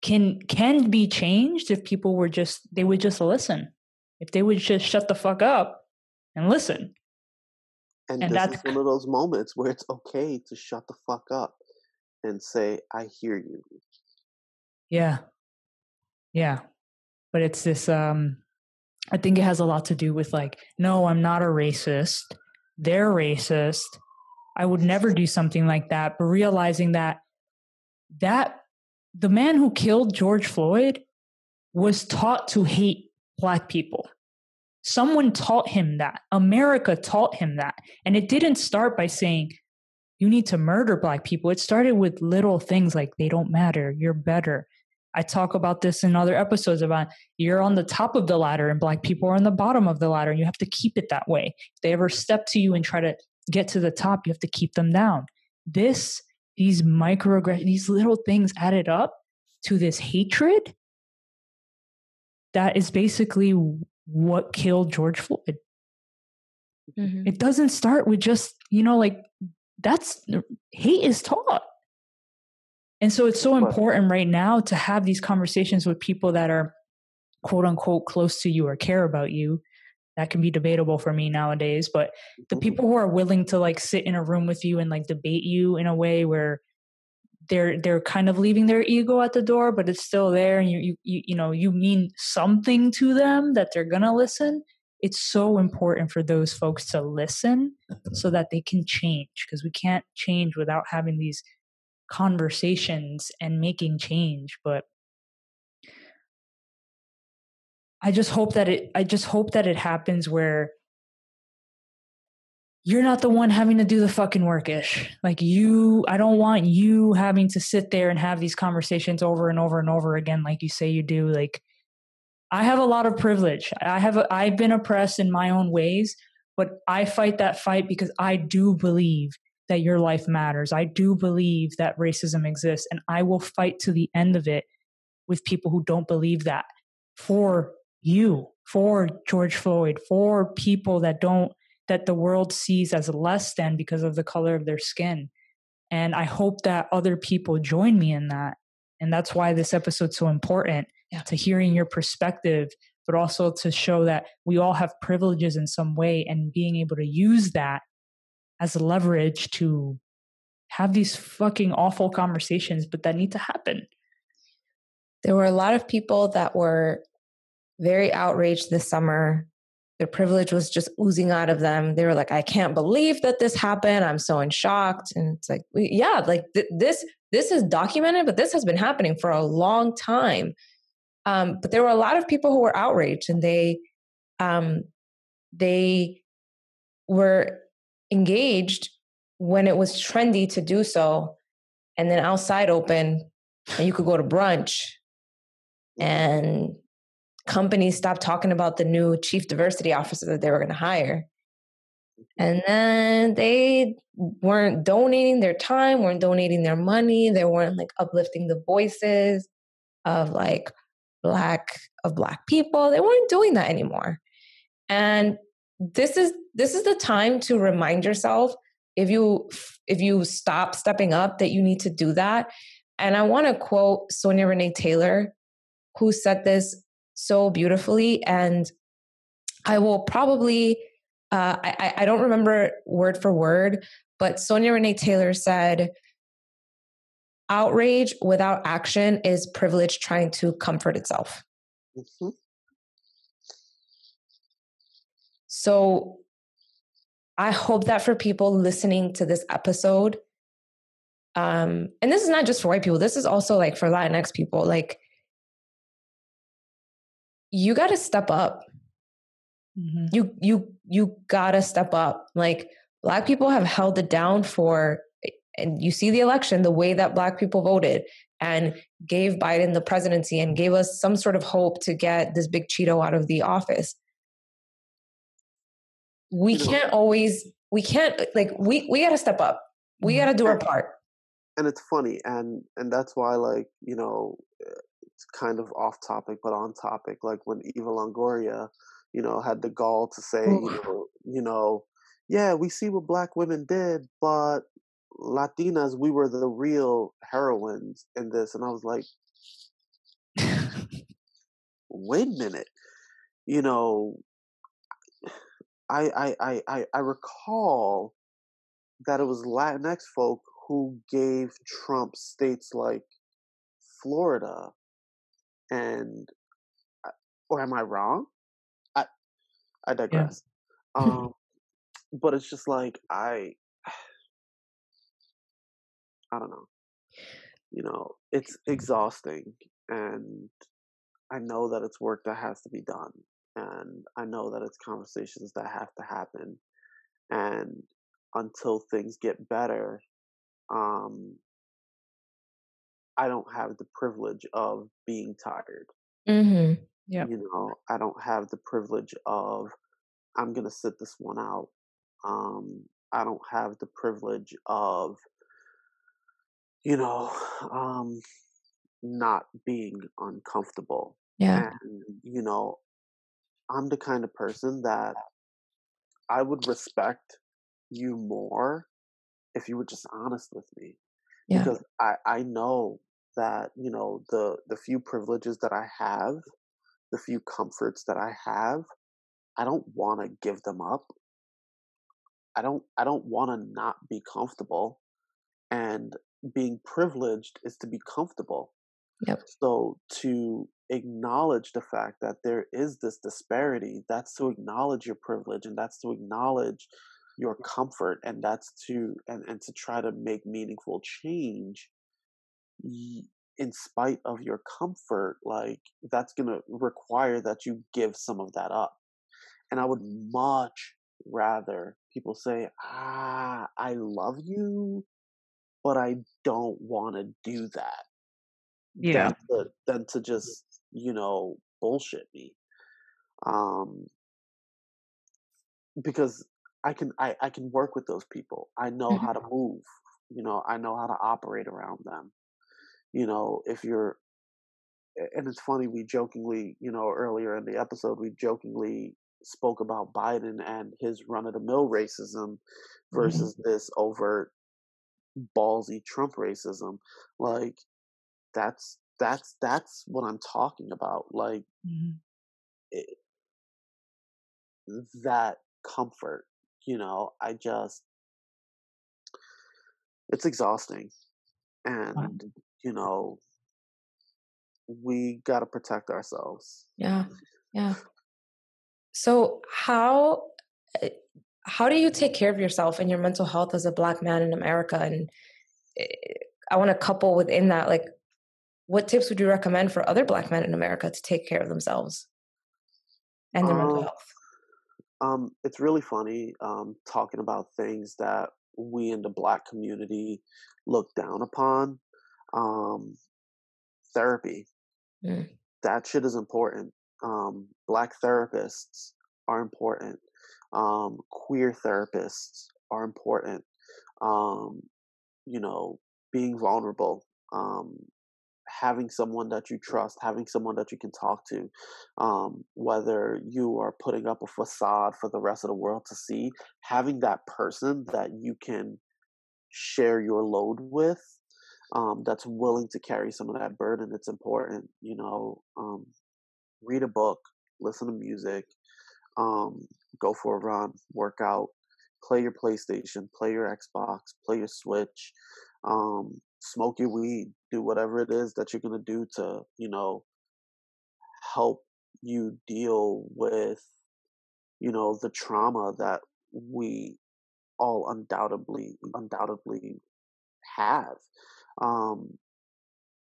can can be changed if people were just they would just listen. If they would just shut the fuck up and listen. And, and this that's, is one of those moments where it's okay to shut the fuck up and say, I hear you. Yeah. Yeah. But it's this um I think it has a lot to do with like, no, I'm not a racist. They're racist. I would never do something like that. But realizing that that the man who killed George Floyd was taught to hate black people. Someone taught him that. America taught him that. And it didn't start by saying, you need to murder black people. It started with little things like they don't matter, you're better. I talk about this in other episodes about you're on the top of the ladder and black people are on the bottom of the ladder and you have to keep it that way. If they ever step to you and try to get to the top, you have to keep them down. This, these microaggressions, these little things added up to this hatred that is basically what killed George Floyd. Mm-hmm. It doesn't start with just, you know, like that's hate is taught. And so it's so important right now to have these conversations with people that are quote unquote close to you or care about you. That can be debatable for me nowadays, but the mm-hmm. people who are willing to like sit in a room with you and like debate you in a way where they're they're kind of leaving their ego at the door, but it's still there and you you you, you know, you mean something to them that they're going to listen. It's so important for those folks to listen so that they can change because we can't change without having these conversations and making change but i just hope that it i just hope that it happens where you're not the one having to do the fucking workish. Like you i don't want you having to sit there and have these conversations over and over and over again like you say you do like i have a lot of privilege. I have a, i've been oppressed in my own ways but i fight that fight because i do believe that your life matters. I do believe that racism exists, and I will fight to the end of it with people who don't believe that for you, for George Floyd, for people that don't, that the world sees as less than because of the color of their skin. And I hope that other people join me in that. And that's why this episode's so important yeah. to hearing your perspective, but also to show that we all have privileges in some way and being able to use that as leverage to have these fucking awful conversations, but that need to happen. There were a lot of people that were very outraged this summer. Their privilege was just oozing out of them. They were like, "I can't believe that this happened. I'm so in shock." And it's like, yeah, like th- this this is documented, but this has been happening for a long time. Um, but there were a lot of people who were outraged, and they um, they were engaged when it was trendy to do so and then outside open and you could go to brunch. And companies stopped talking about the new chief diversity officer that they were going to hire. And then they weren't donating their time weren't donating their money they weren't like uplifting the voices of like black of black people. They weren't doing that anymore. And this is this is the time to remind yourself if you if you stop stepping up that you need to do that and i want to quote sonya renee taylor who said this so beautifully and i will probably uh, I, I don't remember word for word but sonya renee taylor said outrage without action is privilege trying to comfort itself mm-hmm. So I hope that for people listening to this episode, um, and this is not just for white people, this is also like for Latinx people, like you gotta step up. Mm-hmm. You you you gotta step up. Like black people have held it down for and you see the election, the way that black people voted and gave Biden the presidency and gave us some sort of hope to get this big Cheeto out of the office we can't always we can't uh, like we we got to step up. We mm-hmm. got to do our part. and it's funny and and that's why like you know it's kind of off topic but on topic like when eva longoria you know had the gall to say Ooh. you know you know yeah we see what black women did but latinas we were the real heroines in this and i was like wait a minute, you know, I I I I, recall that it was Latinx folk who gave Trump states like Florida, and uh, or am I wrong? I I digress. Yeah. um, but it's just like I I don't know. You know, it's exhausting and I know that it's work that has to be done and I know that it's conversations that have to happen and until things get better um I don't have the privilege of being tired. Mm-hmm. Yeah. You know, I don't have the privilege of I'm going to sit this one out. Um I don't have the privilege of you know, um, not being uncomfortable. Yeah. And, you know, I'm the kind of person that I would respect you more if you were just honest with me. Yeah. Because I, I know that, you know, the the few privileges that I have, the few comforts that I have, I don't want to give them up. I don't I don't want to not be comfortable. And being privileged is to be comfortable. Yep. So to acknowledge the fact that there is this disparity, that's to acknowledge your privilege and that's to acknowledge your comfort and that's to and, and to try to make meaningful change in spite of your comfort like that's going to require that you give some of that up and i would much rather people say ah i love you but I don't want to do that. Yeah. Than to, than to just, you know, bullshit me. Um, because I can, I, I can work with those people. I know mm-hmm. how to move. You know, I know how to operate around them. You know, if you're, and it's funny, we jokingly, you know, earlier in the episode, we jokingly spoke about Biden and his run of the mill racism mm-hmm. versus mm-hmm. this overt ballsy Trump racism. Like that's that's that's what I'm talking about. Like mm-hmm. it, that comfort, you know. I just it's exhausting, and wow. you know we got to protect ourselves. Yeah, yeah. So how eh, how do you take care of yourself and your mental health as a black man in America? And eh, I want to couple within that, like, what tips would you recommend for other black men in America to take care of themselves and their um, mental health? Um, it's really funny um, talking about things that we in the black community look down upon. Um, therapy, mm. that shit is important. Um, black therapists are important um, queer therapists are important. Um, you know, being vulnerable, um, having someone that you trust, having someone that you can talk to, um, whether you are putting up a facade for the rest of the world to see, having that person that you can share your load with. Um, that's willing to carry some of that burden. It's important, you know. Um, read a book, listen to music, um, go for a run, work out, play your PlayStation, play your Xbox, play your Switch, um, smoke your weed, do whatever it is that you're gonna do to, you know, help you deal with, you know, the trauma that we all undoubtedly, undoubtedly have. Um,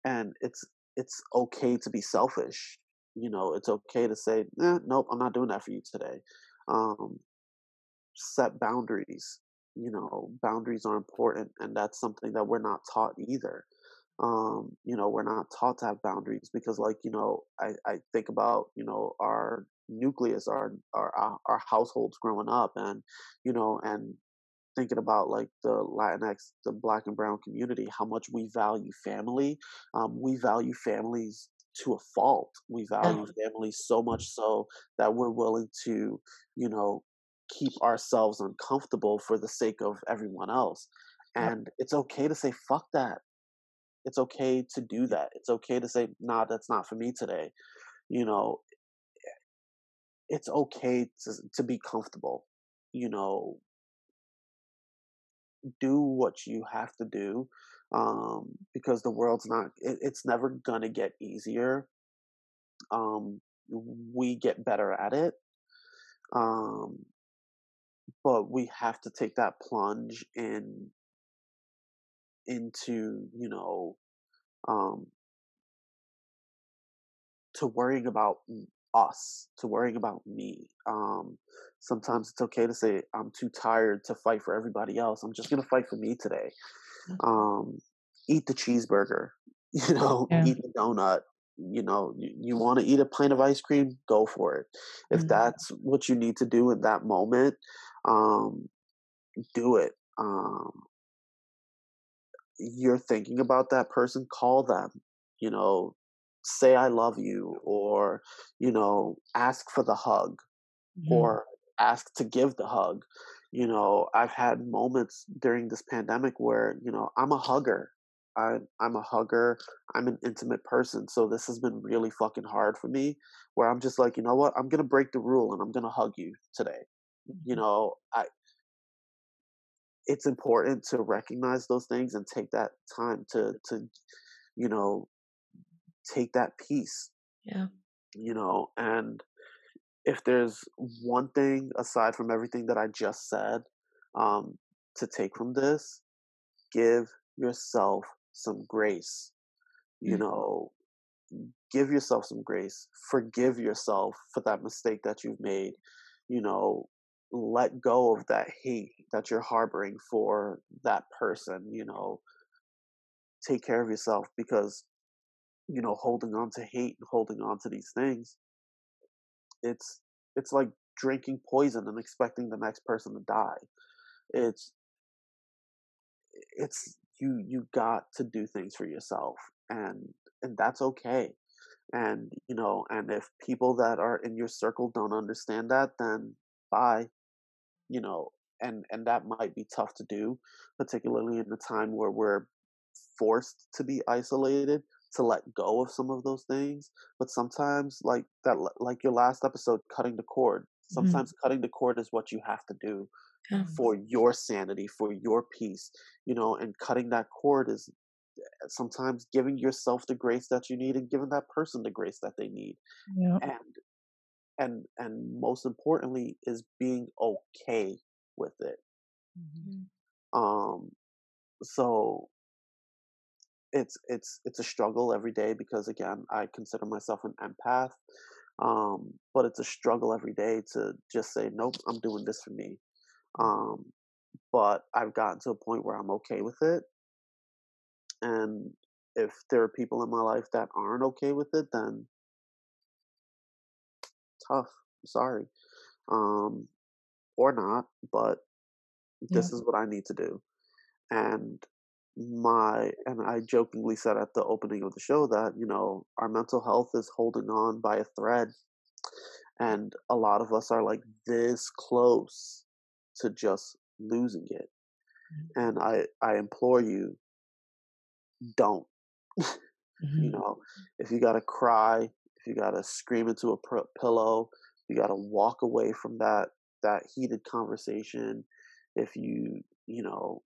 and it's it's okay to be selfish you know, it's okay to say, eh, nope, I'm not doing that for you today. Um, set boundaries. You know, boundaries are important, and that's something that we're not taught either. Um, you know, we're not taught to have boundaries because, like, you know, I, I think about, you know, our nucleus, our, our our households growing up, and you know, and thinking about like the Latinx, the Black and Brown community, how much we value family. Um, we value families to a fault. We value family so much so that we're willing to, you know, keep ourselves uncomfortable for the sake of everyone else. And it's okay to say, fuck that. It's okay to do that. It's okay to say, nah, that's not for me today. you know, it's okay to to be comfortable. You know, do what you have to do um, because the world's not. It, it's never gonna get easier. Um, we get better at it, um, but we have to take that plunge in into you know um, to worrying about us, to worrying about me. Um, sometimes it's okay to say, I'm too tired to fight for everybody else. I'm just going to fight for me today. Mm-hmm. Um, eat the cheeseburger, you know, yeah. eat the donut. You know, you, you want to eat a pint of ice cream, go for it. If mm-hmm. that's what you need to do in that moment, um, do it. Um, you're thinking about that person, call them. You know, say I love you or, you know, ask for the hug mm-hmm. or ask to give the hug. You know, I've had moments during this pandemic where, you know, I'm a hugger. I, I'm a hugger. I'm an intimate person. So this has been really fucking hard for me where I'm just like, you know what? I'm going to break the rule and I'm going to hug you today. You mm-hmm. know, I, it's important to recognize those things and take that time to, to, you know, take that piece. Yeah. You know, and if there's one thing aside from everything that I just said um, to take from this, give yourself some grace. You mm-hmm. know, give yourself some grace. Forgive yourself for that mistake that you've made. You know, let go of that hate that you're harboring for that person. You know, take care of yourself because you know holding on to hate and holding on to these things it's it's like drinking poison and expecting the next person to die it's it's you you got to do things for yourself and and that's okay and you know and if people that are in your circle don't understand that then bye you know and and that might be tough to do particularly in the time where we're forced to be isolated to let go of some of those things but sometimes like that like your last episode cutting the cord mm-hmm. sometimes mm-hmm. cutting the cord is what you have to do yeah. for your sanity for your peace you know and cutting that cord is eh, sometimes giving yourself the grace that you need and giving that person the grace that they need and and and most importantly is being okay with it mm-hmm. um so it's it's it's a struggle every day because again I consider myself an empath, um, but it's a struggle every day to just say nope, I'm doing this for me. Um, but I've gotten to a point where I'm okay with it, and if there are people in my life that aren't okay with it, then tough. sorry, um, or not, but this yeah. is what I need to do, and my and I jokingly said at the opening of the show that you know our mental health is holding on by a thread and a lot of us are like this close to just losing it mm-hmm. and I I implore you don't mm-hmm. you know if you got to cry if you got to scream into a pr- pillow you got to walk away from that that heated conversation if you you know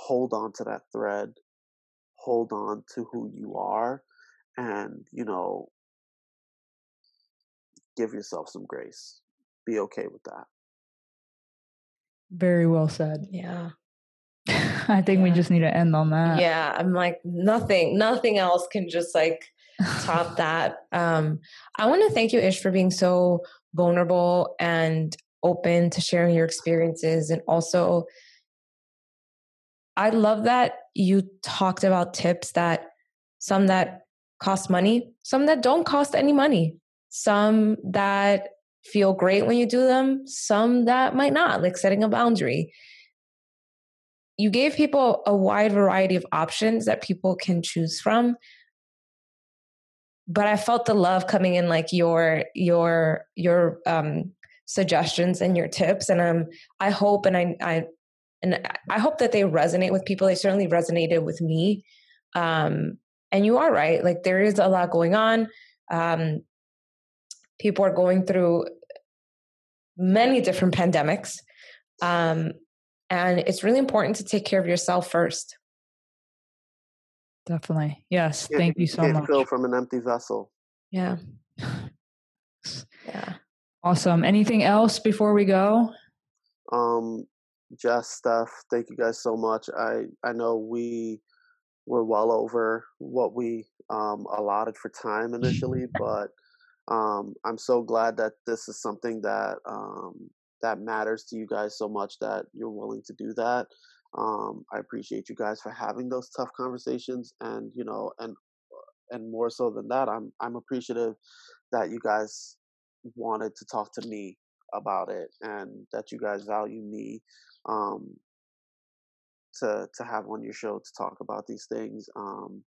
hold on to that thread, hold on to who you are, and, you know, give yourself some grace. Be okay with that. Very well said. Yeah. I think yeah. we just need to end on that. Yeah, I'm like nothing nothing else can just like top that. Um I want to thank you Ish for being so vulnerable and open to sharing your experiences and also I love that you talked about tips that some that cost money, some that don't cost any money, some that feel great when you do them, some that might not, like setting a boundary. You gave people a wide variety of options that people can choose from. But I felt the love coming in like your your your um suggestions and your tips and um I hope and I I and I hope that they resonate with people. They certainly resonated with me. Um, and you are right. Like there is a lot going on. Um, people are going through many different pandemics. Um, and it's really important to take care of yourself first. Definitely. Yes. Yeah, Thank you so can't much. Fill from an empty vessel. Yeah. yeah. Awesome. Anything else before we go? Um, Jess, Steph, thank you guys so much. I I know we were well over what we um, allotted for time initially, but um, I'm so glad that this is something that um, that matters to you guys so much that you're willing to do that. Um, I appreciate you guys for having those tough conversations, and you know, and and more so than that, I'm I'm appreciative that you guys wanted to talk to me about it, and that you guys value me um, to to have on your show to talk about these things. Um,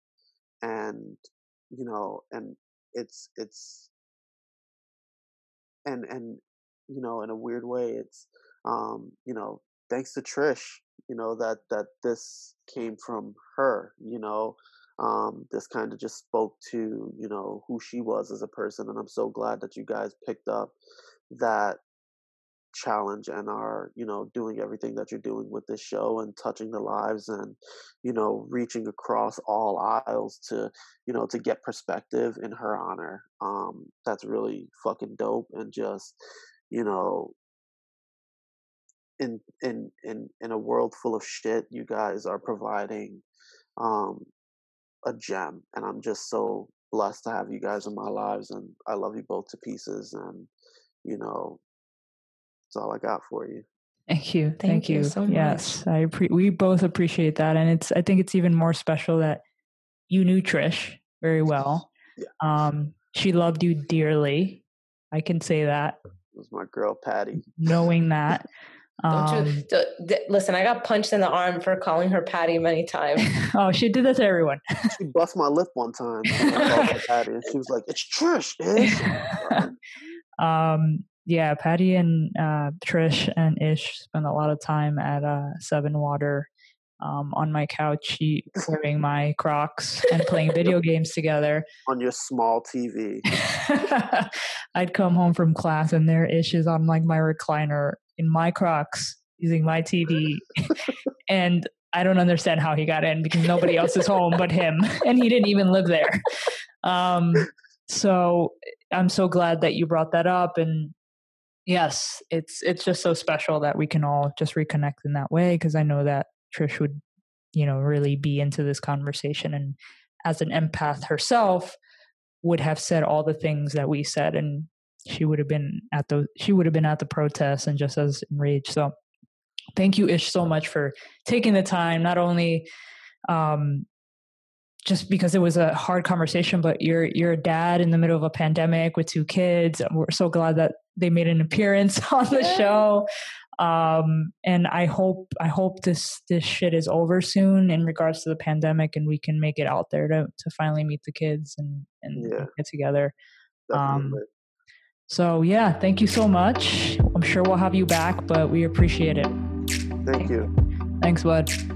and you know, and it's it's and and you know, in a weird way, it's um, you know, thanks to Trish, you know, that that this came from her, you know. Um, this kind of just spoke to, you know, who she was as a person, and I'm so glad that you guys picked up that challenge and are you know doing everything that you're doing with this show and touching the lives and you know reaching across all aisles to you know to get perspective in her honor um that's really fucking dope and just you know in in in in a world full of shit you guys are providing um a gem and i'm just so blessed to have you guys in my lives and i love you both to pieces and you know that's all I got for you. Thank you. Thank, Thank you. you. so much. Yes, I pre- we both appreciate that, and it's I think it's even more special that you knew Trish very well. Yeah. Um, she loved you dearly. I can say that. It was my girl Patty. Knowing that. Don't you um, listen? I got punched in the arm for calling her Patty many times. oh, she did that to everyone. she bust my lip one time. Patty, and she was like, "It's Trish." um, yeah, Patty and uh, Trish and Ish spend a lot of time at uh, Seven Water um, on my couch, wearing my Crocs and playing video games together on your small TV. I'd come home from class and there Ish is on like my recliner in my Crocs using my TV, and I don't understand how he got in because nobody else is home but him, and he didn't even live there. Um, so I'm so glad that you brought that up and yes it's it's just so special that we can all just reconnect in that way because i know that trish would you know really be into this conversation and as an empath herself would have said all the things that we said and she would have been at the she would have been at the protest and just as enraged. So thank you ish so much for taking the time not only um just because it was a hard conversation but you're you're a dad in the middle of a pandemic with two kids we're so glad that they made an appearance on the yeah. show. Um and i hope i hope this this shit is over soon in regards to the pandemic and we can make it out there to to finally meet the kids and and yeah. get together. Um so yeah thank you so much. I'm sure we'll have you back but we appreciate it. Thank you. Thanks bud